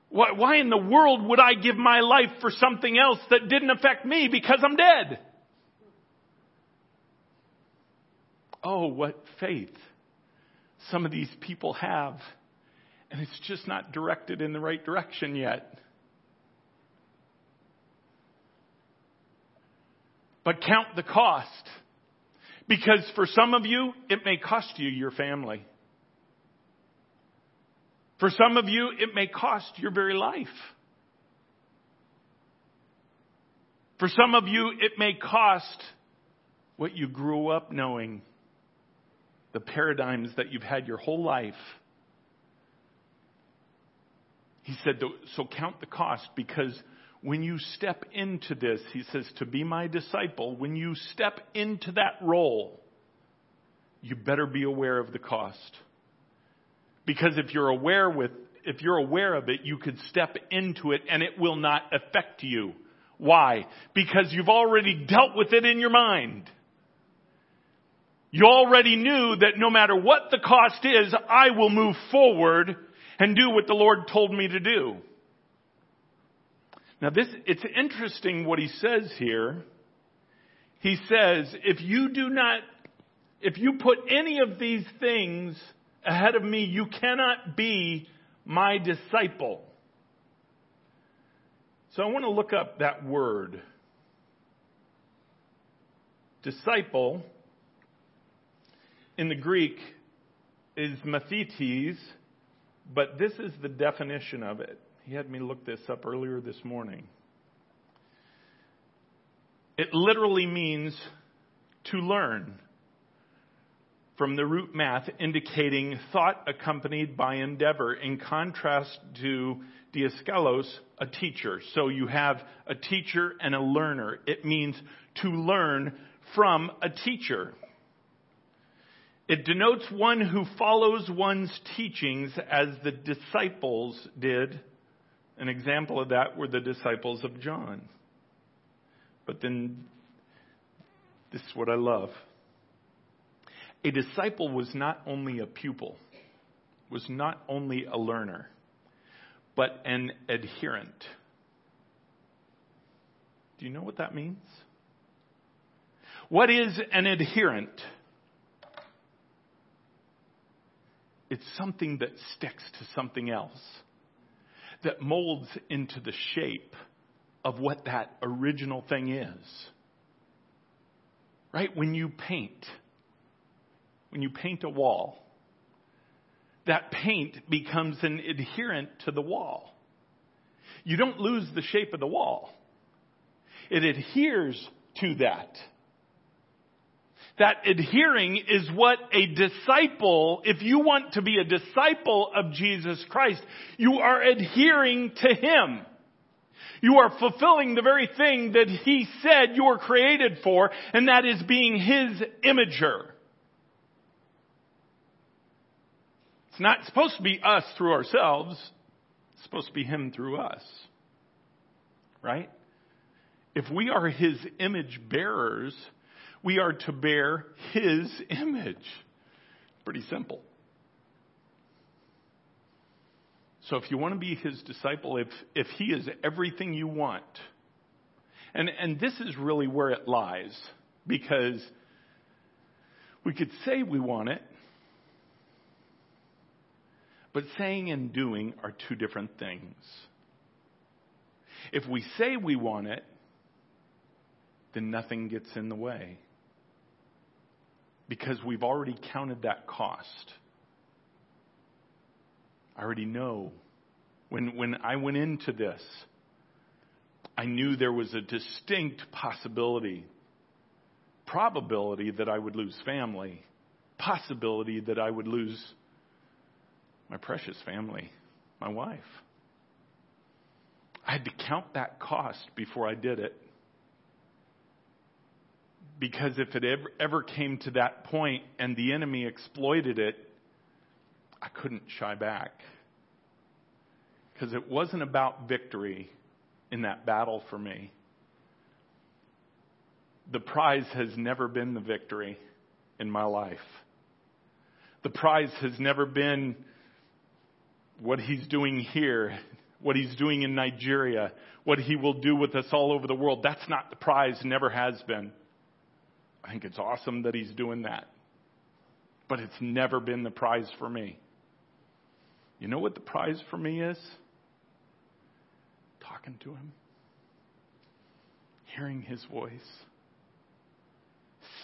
why in the world would I give my life for something else that didn't affect me because I'm dead? Oh, what faith some of these people have. And it's just not directed in the right direction yet. But count the cost. Because for some of you, it may cost you your family. For some of you, it may cost your very life. For some of you, it may cost what you grew up knowing, the paradigms that you've had your whole life. He said, so count the cost because when you step into this, he says, to be my disciple, when you step into that role, you better be aware of the cost. Because if you're aware with, if you're aware of it, you could step into it and it will not affect you. Why? Because you've already dealt with it in your mind. You already knew that no matter what the cost is, I will move forward and do what the Lord told me to do. Now this, it's interesting what he says here. He says, if you do not, if you put any of these things ahead of me, you cannot be my disciple. So I want to look up that word. Disciple in the Greek is mathetes, but this is the definition of it. He had me look this up earlier this morning. It literally means to learn from the root math indicating thought accompanied by endeavor in contrast to didaskalos, a teacher. So you have a teacher and a learner. It means to learn from a teacher. It denotes one who follows one's teachings as the disciples did. An example of that were the disciples of John. But then, this is what I love. A disciple was not only a pupil, was not only a learner, but an adherent. Do you know what that means? What is an adherent? It's something that sticks to something else, that molds into the shape of what that original thing is. Right? When you paint, when you paint a wall, that paint becomes an adherent to the wall. You don't lose the shape of the wall. It adheres to that. That adhering is what a disciple, if you want to be a disciple of Jesus Christ, you are adhering to Him. You are fulfilling the very thing that He said you were created for, and that is being His imager. It's not supposed to be us through ourselves. It's supposed to be Him through us. Right? If we are his image bearers, we are to bear his image. Pretty simple. So if you want to be his disciple, if, if he is everything you want, and, and this is really where it lies, because we could say we want it, but saying and doing are two different things. If we say we want it, then nothing gets in the way. Because we've already counted that cost. I already know. When, when I went into this, I knew there was a distinct possibility, probability that I would lose family, possibility that I would lose my precious family, my wife. I had to count that cost before I did it. Because if it ever, ever came to that point and the enemy exploited it, I couldn't shy back. Because it wasn't about victory in that battle for me. The prize has never been the victory in my life. The prize has never been what he's doing here, what he's doing in Nigeria, what he will do with us all over the world. That's not the prize, never has been. I think it's awesome that he's doing that. But it's never been the prize for me. You know what the prize for me is? Talking to him, hearing his voice,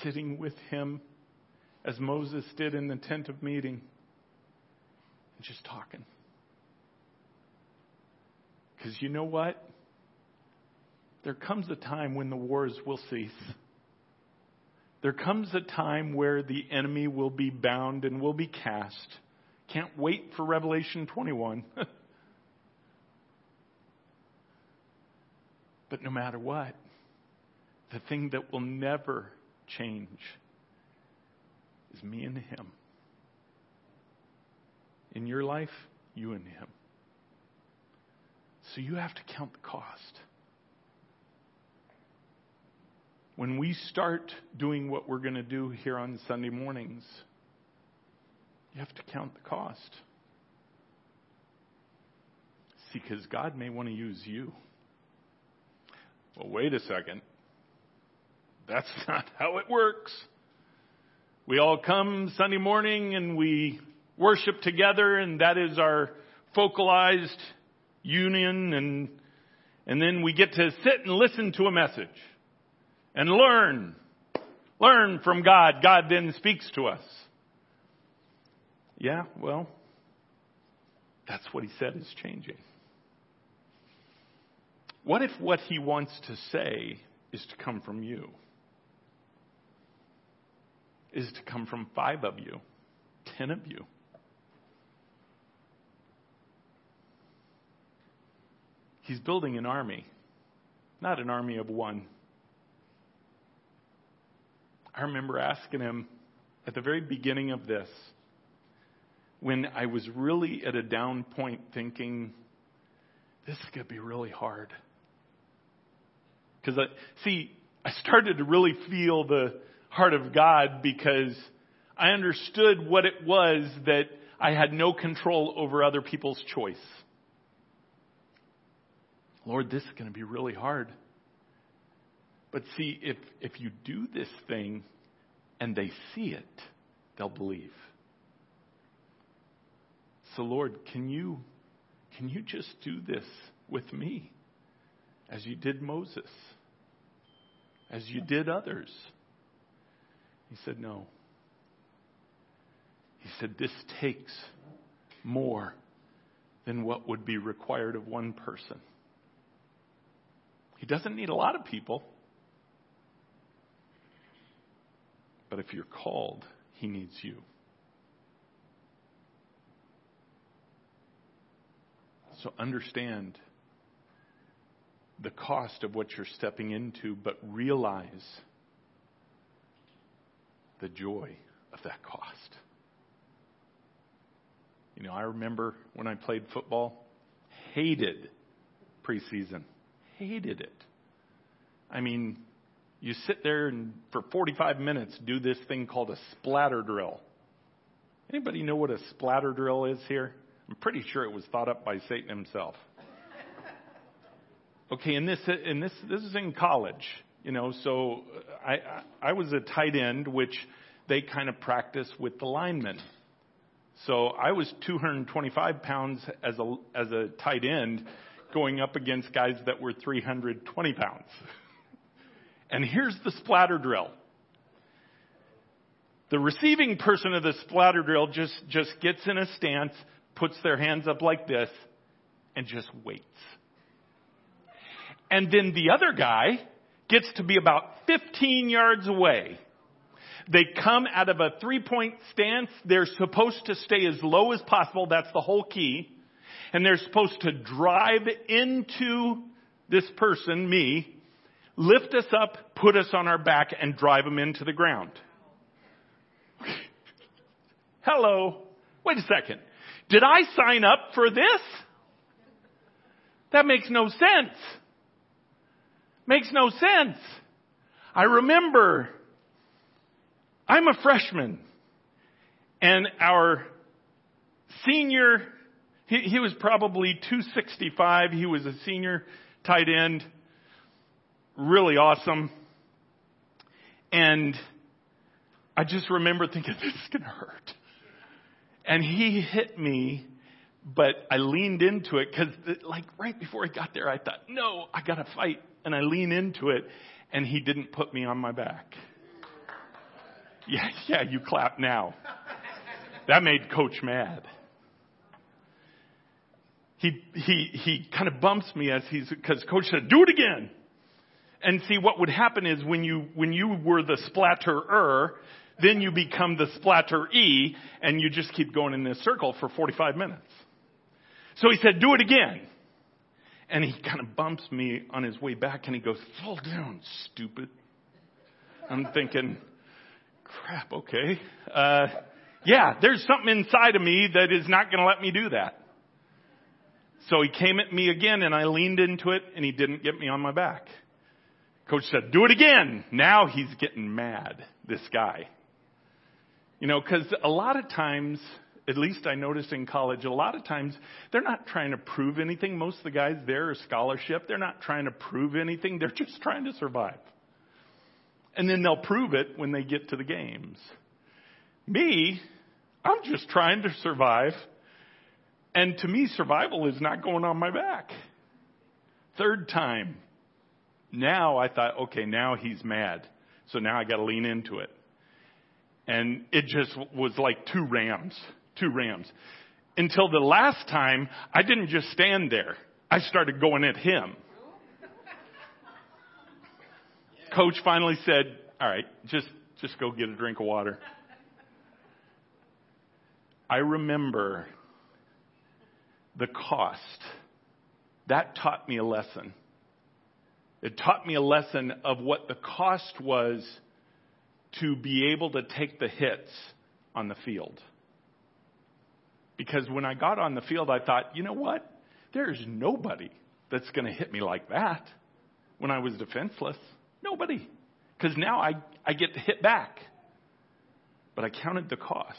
sitting with him as Moses did in the tent of meeting, and just talking. Because you know what? There comes a time when the wars will cease. There comes a time where the enemy will be bound and will be cast. Can't wait for Revelation 21. but no matter what, the thing that will never change is me and him. In your life, you and him. So you have to count the cost. When we start doing what we're going to do here on Sunday mornings, you have to count the cost. See, because God may want to use you. Well, wait a second. That's not how it works. We all come Sunday morning and we worship together, and that is our focalized union and and then we get to sit and listen to a message and learn. Learn from God. God then speaks to us. Yeah well that's what he said is changing. What if what he wants to say is to come from you? Is to come from 5 of you 10 of you? He's building an army, not an army of one. I remember asking him at the very beginning of this, when I was really at a down point thinking, this is going to be really hard. Because, I, see, I started to really feel the heart of God because I understood what it was that I had no control over other people's choice. Lord, this is going to be really hard. But see, if, if you do this thing and they see it, they'll believe. So Lord, can you, can you just do this with me as you did Moses, as you did others? He said, no. He said, this takes more than what would be required of one person. He doesn't need a lot of people. But if you're called, He needs you. So understand the cost of what you're stepping into, but realize the joy of that cost. You know, I remember when I played football, hated preseason hated it. I mean, you sit there and for 45 minutes do this thing called a splatter drill. Anybody know what a splatter drill is here? I'm pretty sure it was thought up by Satan himself. Okay, and this and this this is in college, you know. So I I, was a tight end, which they kind of practice with the linemen. So I was 225 pounds as a as a tight end, going up against guys that were 320 pounds. and here's the splatter drill. The receiving person of the splatter drill just, just gets in a stance, puts their hands up like this, and just waits. And then the other guy gets to be about 15 yards away. They come out of a three point stance. They're supposed to stay as low as possible. That's the whole key. And they're supposed to drive into this person, me, lift us up, put us on our back, and drive them into the ground. Hello. Wait a second. Did I sign up for this? That makes no sense. Makes no sense. I remember I'm a freshman and our senior, he, he was probably 265. He was a senior tight end. Really awesome. And I just remember thinking, this is going to hurt. And he hit me, but I leaned into it because, uh, like, right before I got there, I thought, no, I got to fight. And I lean into it, and he didn't put me on my back. Yeah, yeah, you clap now. That made coach mad. He, he, he kind of bumps me as he's, cause coach said, do it again. And see, what would happen is when you, when you were the splatterer, then you become the splatter E and you just keep going in this circle for 45 minutes. So he said, do it again. And he kind of bumps me on his way back and he goes, fall down, stupid. I'm thinking, crap, okay. Uh, yeah, there's something inside of me that is not going to let me do that. So he came at me again and I leaned into it and he didn't get me on my back. Coach said, do it again. Now he's getting mad, this guy. You know, because a lot of times, at least I noticed in college, a lot of times they're not trying to prove anything. Most of the guys there are scholarship. They're not trying to prove anything. They're just trying to survive. And then they'll prove it when they get to the games. Me, I'm just trying to survive. And to me, survival is not going on my back. Third time. Now I thought, okay, now he's mad. So now I got to lean into it. And it just was like two rams, two rams. Until the last time, I didn't just stand there. I started going at him. Coach finally said, all right, just, just go get a drink of water. I remember the cost. That taught me a lesson. It taught me a lesson of what the cost was to be able to take the hits on the field. Because when I got on the field, I thought, you know what? There's nobody that's going to hit me like that when I was defenseless. Nobody. Because now I, I get to hit back. But I counted the cost.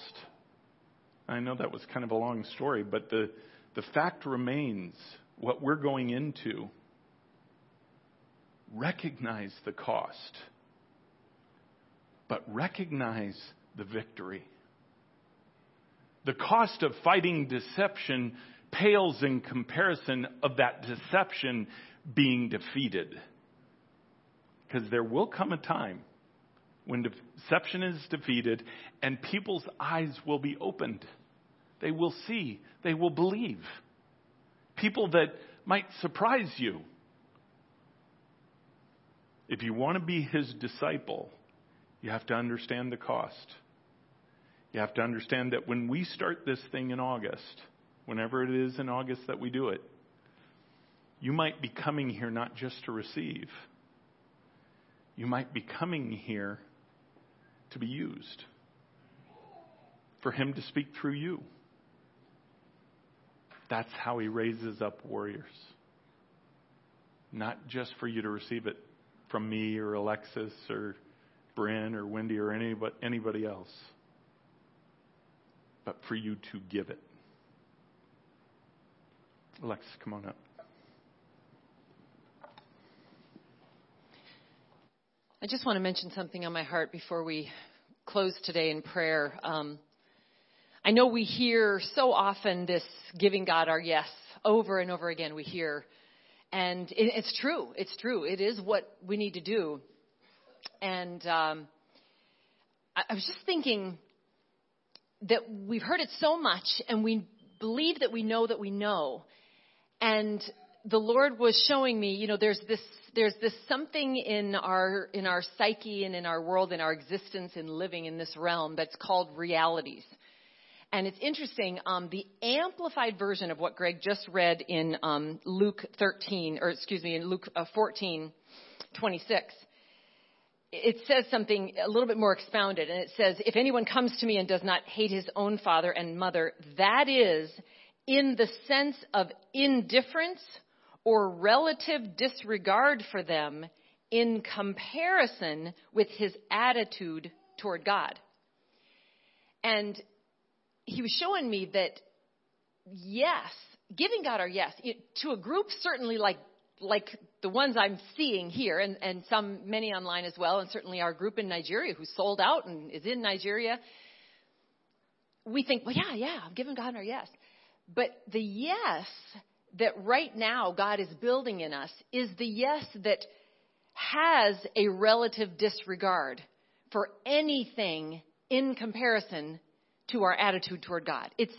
I know that was kind of a long story, but the, the fact remains what we're going into. Recognize the cost but recognize the victory. The cost of fighting deception pales in comparison of that deception being defeated. Because there will come a time when deception is defeated and people's eyes will be opened. They will see, they will believe. People that might surprise you. If you want to be his disciple, you have to understand the cost. You have to understand that when we start this thing in August, whenever it is in August that we do it, you might be coming here not just to receive, you might be coming here to be used, for Him to speak through you. That's how He raises up warriors. Not just for you to receive it, from me or Alexis or Bryn or Wendy or anybody, anybody else, but for you to give it. Alexis, come on up. I just want to mention something on my heart before we close today in prayer. Um, I know we hear so often this giving God our yes over and over again. We hear, and it, it's true. It's true. It is what we need to do. And um, I, I was just thinking that we've heard it so much, and we believe that we know that we know. And the Lord was showing me, you know, there's this there's this something in our in our psyche and in our world, in our existence, in living in this realm that's called realities. And it's interesting, um, the amplified version of what Greg just read in um, Luke 13, or excuse me, in Luke uh, 14, 26, it says something a little bit more expounded. And it says, If anyone comes to me and does not hate his own father and mother, that is in the sense of indifference or relative disregard for them in comparison with his attitude toward God. And he was showing me that yes, giving God our yes to a group certainly like like the ones I'm seeing here, and, and some many online as well, and certainly our group in Nigeria who sold out and is in Nigeria. We think, well, yeah, yeah, I'm giving God our yes. But the yes that right now God is building in us is the yes that has a relative disregard for anything in comparison to our attitude toward God. It's,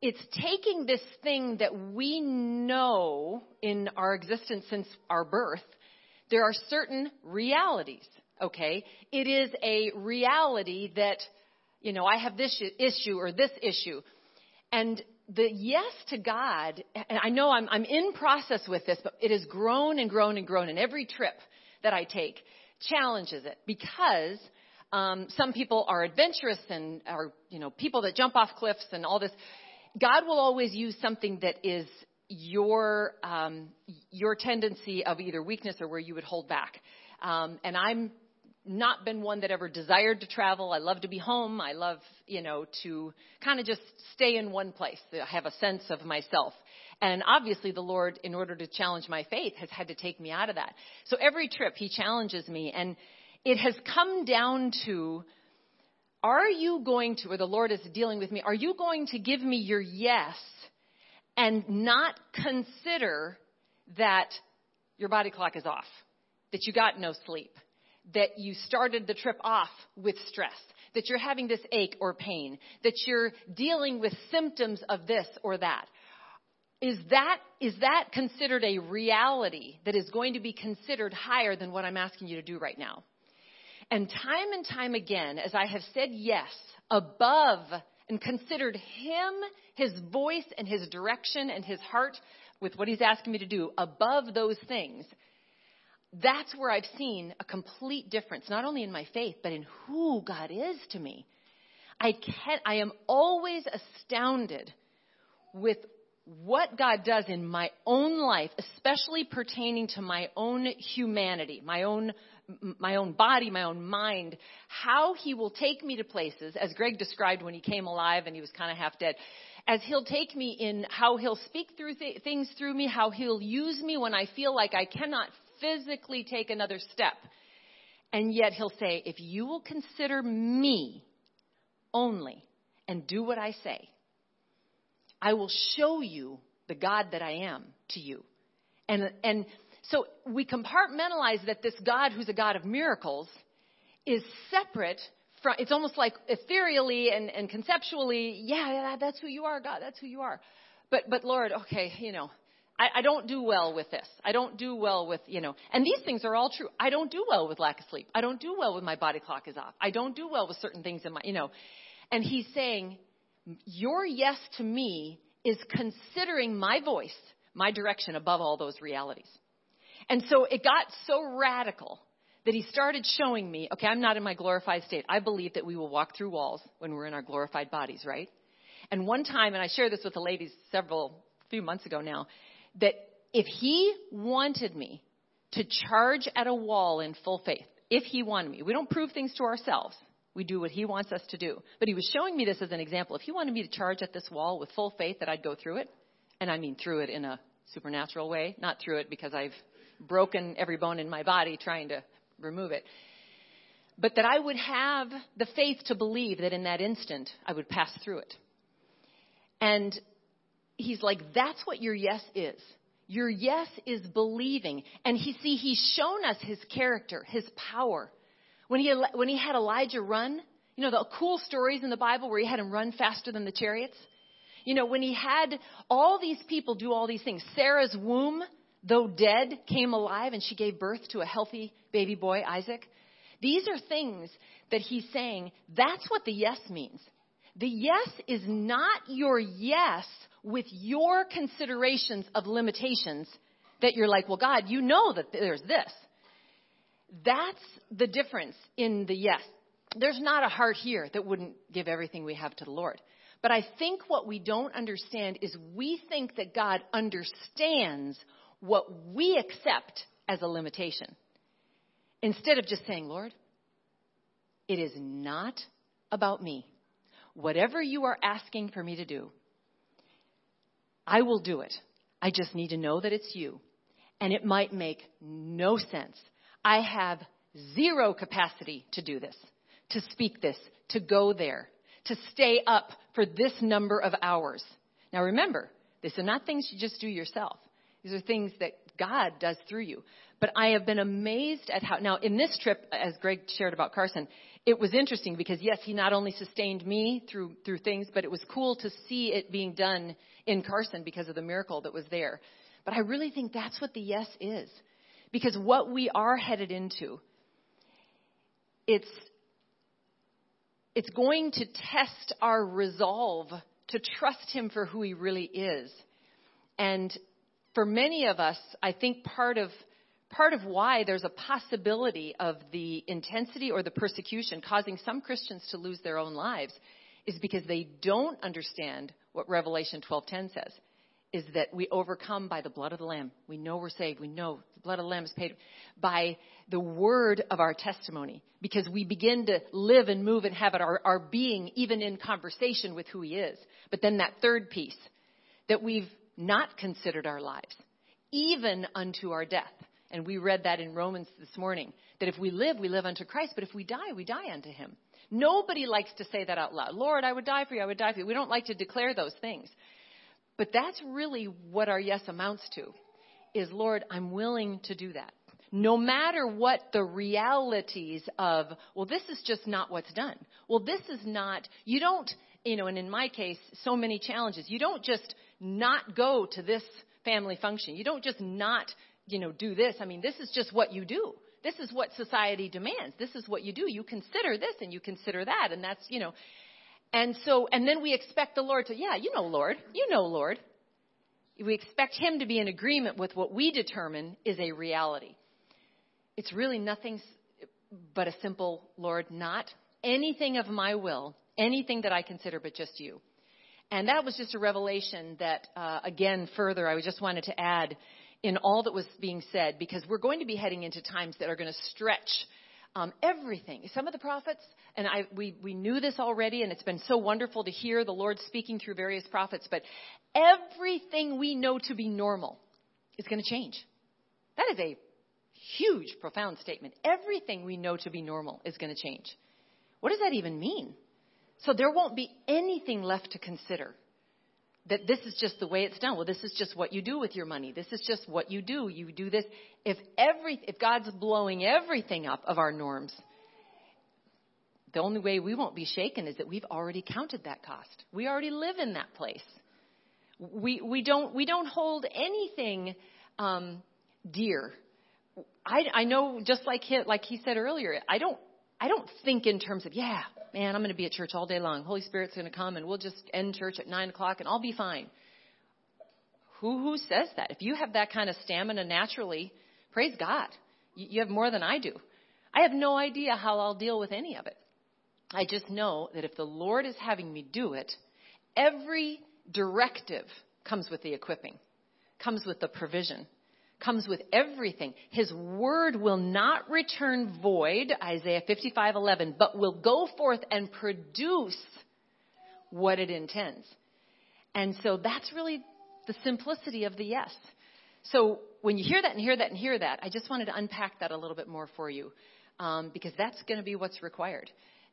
it's taking this thing that we know in our existence since our birth. There are certain realities, okay? It is a reality that, you know, I have this issue or this issue. And the yes to God, and I know I'm, I'm in process with this, but it has grown and grown and grown. And every trip that I take challenges it because um, some people are adventurous and are, you know, people that jump off cliffs and all this. God will always use something that is your um, your tendency of either weakness or where you would hold back. Um, and I'm not been one that ever desired to travel. I love to be home. I love, you know, to kind of just stay in one place. I have a sense of myself. And obviously the Lord, in order to challenge my faith, has had to take me out of that. So every trip He challenges me and it has come down to are you going to, or the Lord is dealing with me, are you going to give me your yes and not consider that your body clock is off, that you got no sleep, that you started the trip off with stress, that you're having this ache or pain, that you're dealing with symptoms of this or that? Is that, is that considered a reality that is going to be considered higher than what I'm asking you to do right now? And time and time again, as I have said yes above and considered Him, His voice, and His direction and His heart with what He's asking me to do above those things, that's where I've seen a complete difference, not only in my faith, but in who God is to me. I, can, I am always astounded with what God does in my own life, especially pertaining to my own humanity, my own my own body, my own mind, how he will take me to places, as Greg described when he came alive and he was kind of half dead, as he'll take me in how he'll speak through th- things through me, how he'll use me when I feel like I cannot physically take another step. And yet he'll say, if you will consider me only and do what I say, I will show you the God that I am to you. And, and so we compartmentalize that this God who's a God of miracles is separate from, it's almost like ethereally and, and conceptually, yeah, yeah, that's who you are, God, that's who you are. But, but Lord, okay, you know, I, I don't do well with this. I don't do well with, you know, and these things are all true. I don't do well with lack of sleep. I don't do well when my body clock is off. I don't do well with certain things in my, you know. And he's saying, your yes to me is considering my voice, my direction above all those realities. And so it got so radical that he started showing me, okay, I'm not in my glorified state. I believe that we will walk through walls when we're in our glorified bodies, right? And one time, and I shared this with the ladies several, few months ago now, that if he wanted me to charge at a wall in full faith if he wanted me. We don't prove things to ourselves. We do what he wants us to do. But he was showing me this as an example. If he wanted me to charge at this wall with full faith that I'd go through it, and I mean through it in a supernatural way, not through it because I've broken every bone in my body trying to remove it. But that I would have the faith to believe that in that instant I would pass through it. And he's like, that's what your yes is. Your yes is believing. And he see, he's shown us his character, his power. When he, when he had Elijah run, you know, the cool stories in the Bible where he had him run faster than the chariots. You know, when he had all these people do all these things, Sarah's womb, though dead, came alive and she gave birth to a healthy baby boy, Isaac. These are things that he's saying, that's what the yes means. The yes is not your yes with your considerations of limitations that you're like, well, God, you know that there's this. That's the difference in the yes. There's not a heart here that wouldn't give everything we have to the Lord. But I think what we don't understand is we think that God understands what we accept as a limitation. Instead of just saying, Lord, it is not about me. Whatever you are asking for me to do, I will do it. I just need to know that it's you. And it might make no sense. I have zero capacity to do this, to speak this, to go there to stay up for this number of hours. Now remember, these are not things you just do yourself. These are things that God does through you. But I have been amazed at how, now in this trip, as Greg shared about Carson, it was interesting because yes, he not only sustained me through, through things, but it was cool to see it being done in Carson because of the miracle that was there. But I really think that's what the yes is. Because what we are headed into, it's it's going to test our resolve to trust Him for who He really is. And for many of us, I think part of part of why there's a possibility of the intensity or the persecution causing some Christians to lose their own lives is because they don't understand what Revelation 12:10 says is that we overcome by the blood of the Lamb. We know we're saved. We know the blood of the Lamb is paid by the word of our testimony because we begin to live and move and have it our, our being even in conversation with who He is. But then that third piece that we've not considered our lives, even unto our death. And we read that in Romans this morning that if we live, we live unto Christ, but if we die, we die unto Him. Nobody likes to say that out loud. Lord, I would die for you, I would die for you. We don't like to declare those things. But that's really what our yes amounts to is, Lord, I'm willing to do that. No matter what the realities of, well, this is just not what's done. Well, this is not, you don't, you know, and in my case, so many challenges. You don't just not go to this family function. You don't just not, you know, do this. I mean, this is just what you do. This is what society demands. This is what you do. You consider this and you consider that. And that's, you know, and so, and then we expect the Lord to, yeah, you know, Lord, you know, Lord. We expect Him to be in agreement with what we determine is a reality. It's really nothing but a simple, Lord, not anything of my will, anything that I consider but just you. And that was just a revelation that, uh, again, further, I just wanted to add in all that was being said, because we're going to be heading into times that are going to stretch um, everything. Some of the prophets, and I, we, we knew this already, and it's been so wonderful to hear the Lord speaking through various prophets, but everything we know to be normal is going to change. That is a huge, profound statement. Everything we know to be normal is going to change. What does that even mean? So there won't be anything left to consider that this is just the way it's done. Well, this is just what you do with your money. This is just what you do. You do this. If every, if God's blowing everything up of our norms, the only way we won't be shaken is that we've already counted that cost. We already live in that place. We, we don't, we don't hold anything, um, dear. I, I know just like he, like he said earlier, I don't, I don't think in terms of, yeah, man, I'm going to be at church all day long. Holy Spirit's going to come and we'll just end church at nine o'clock and I'll be fine. Who, who says that? If you have that kind of stamina naturally, praise God. You, you have more than I do. I have no idea how I'll deal with any of it. I just know that if the Lord is having me do it, every directive comes with the equipping, comes with the provision, comes with everything. His word will not return void, Isaiah 55:11, but will go forth and produce what it intends. And so that's really the simplicity of the yes. So when you hear that and hear that and hear that, I just wanted to unpack that a little bit more for you um, because that's going to be what's required.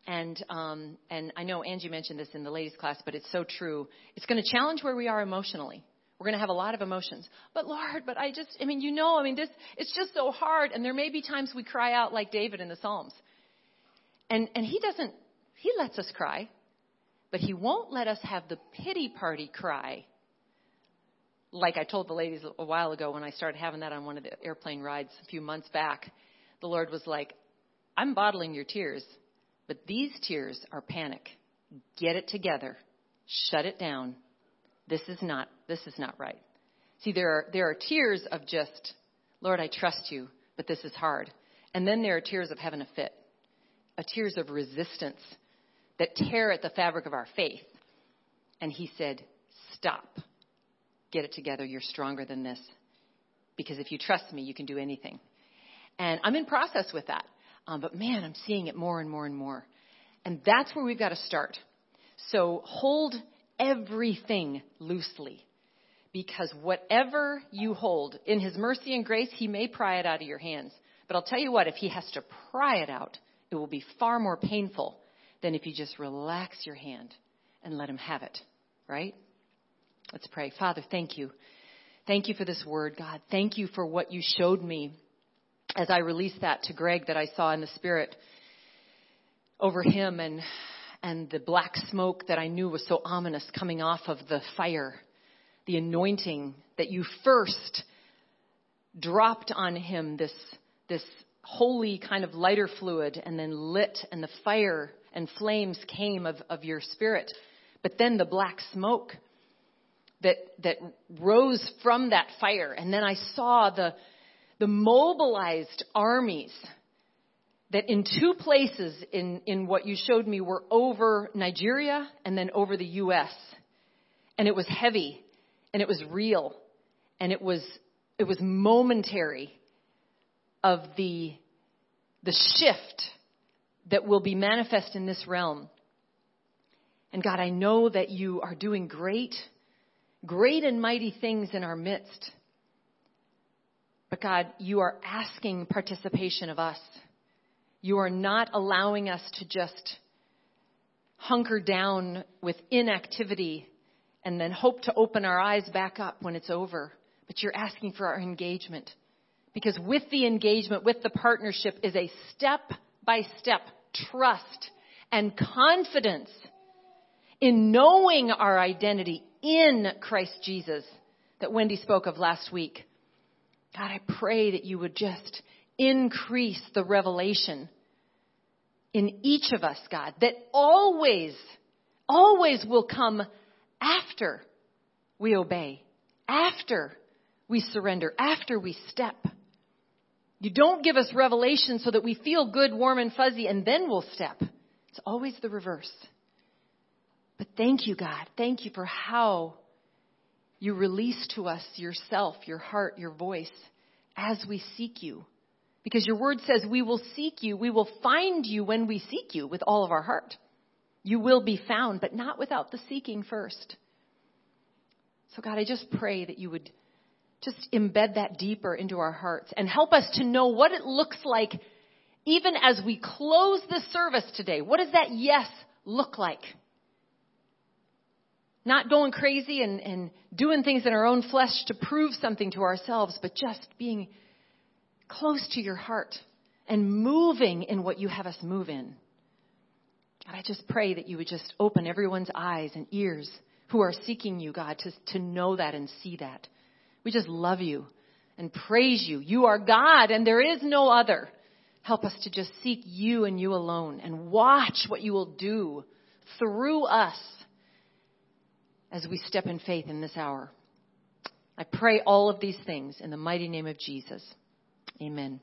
And um, and I know Angie mentioned this in the ladies' class, but it's so true. It's going to challenge where we are emotionally. We're going to have a lot of emotions. But Lord, but I just, I mean, you know, I mean, this, it's just so hard. And there may be times we cry out like David in the Psalms. And, and he doesn't, he lets us cry, but he won't let us have the pity party cry. Like I told the ladies a while ago when I started having that on one of the airplane rides a few months back, the Lord was like, I'm bottling your tears, but these tears are panic. Get it together. Shut it down. This is not, this is not right. See, there are, there are tears of just, Lord, I trust you, but this is hard. And then there are tears of having a fit, a tears of resistance that tear at the fabric of our faith. And he said, Stop. Get it together. You're stronger than this. Because if you trust me, you can do anything. And I'm in process with that. Um, but man, I'm seeing it more and more and more. And that's where we've got to start. So hold everything loosely. Because whatever you hold, in His mercy and grace, He may pry it out of your hands. But I'll tell you what, if He has to pry it out, it will be far more painful than if you just relax your hand and let Him have it. Right? Let's pray. Father, thank you. Thank you for this word, God. Thank you for what you showed me as I released that to Greg that I saw in the Spirit over him and and the black smoke that I knew was so ominous coming off of the fire, the anointing that you first dropped on him, this, this holy kind of lighter fluid, and then lit, and the fire and flames came of, of your spirit. But then the black smoke that, that rose from that fire, and then I saw the, the mobilized armies that in two places in, in what you showed me were over Nigeria and then over the U.S. And it was heavy and it was real and it was, it was momentary of the, the shift that will be manifest in this realm. And God, I know that you are doing great, great and mighty things in our midst. But God, you are asking participation of us. You are not allowing us to just hunker down with inactivity and then hope to open our eyes back up when it's over. But you're asking for our engagement. Because with the engagement, with the partnership, is a step by step trust and confidence in knowing our identity in Christ Jesus that Wendy spoke of last week. God, I pray that you would just increase the revelation in each of us, God, that always, always will come after we obey, after we surrender, after we step. You don't give us revelation so that we feel good, warm, and fuzzy, and then we'll step. It's always the reverse. But thank you, God. Thank you for how you release to us yourself, your heart, your voice as we seek you. Because your word says we will seek you, we will find you when we seek you with all of our heart. You will be found, but not without the seeking first. So, God, I just pray that you would just embed that deeper into our hearts and help us to know what it looks like even as we close this service today. What does that yes look like? Not going crazy and, and doing things in our own flesh to prove something to ourselves, but just being close to your heart and moving in what you have us move in. God, I just pray that you would just open everyone's eyes and ears who are seeking you, God, to, to know that and see that. We just love you and praise you. You are God and there is no other. Help us to just seek you and you alone and watch what you will do through us as we step in faith in this hour. I pray all of these things in the mighty name of Jesus. Amen.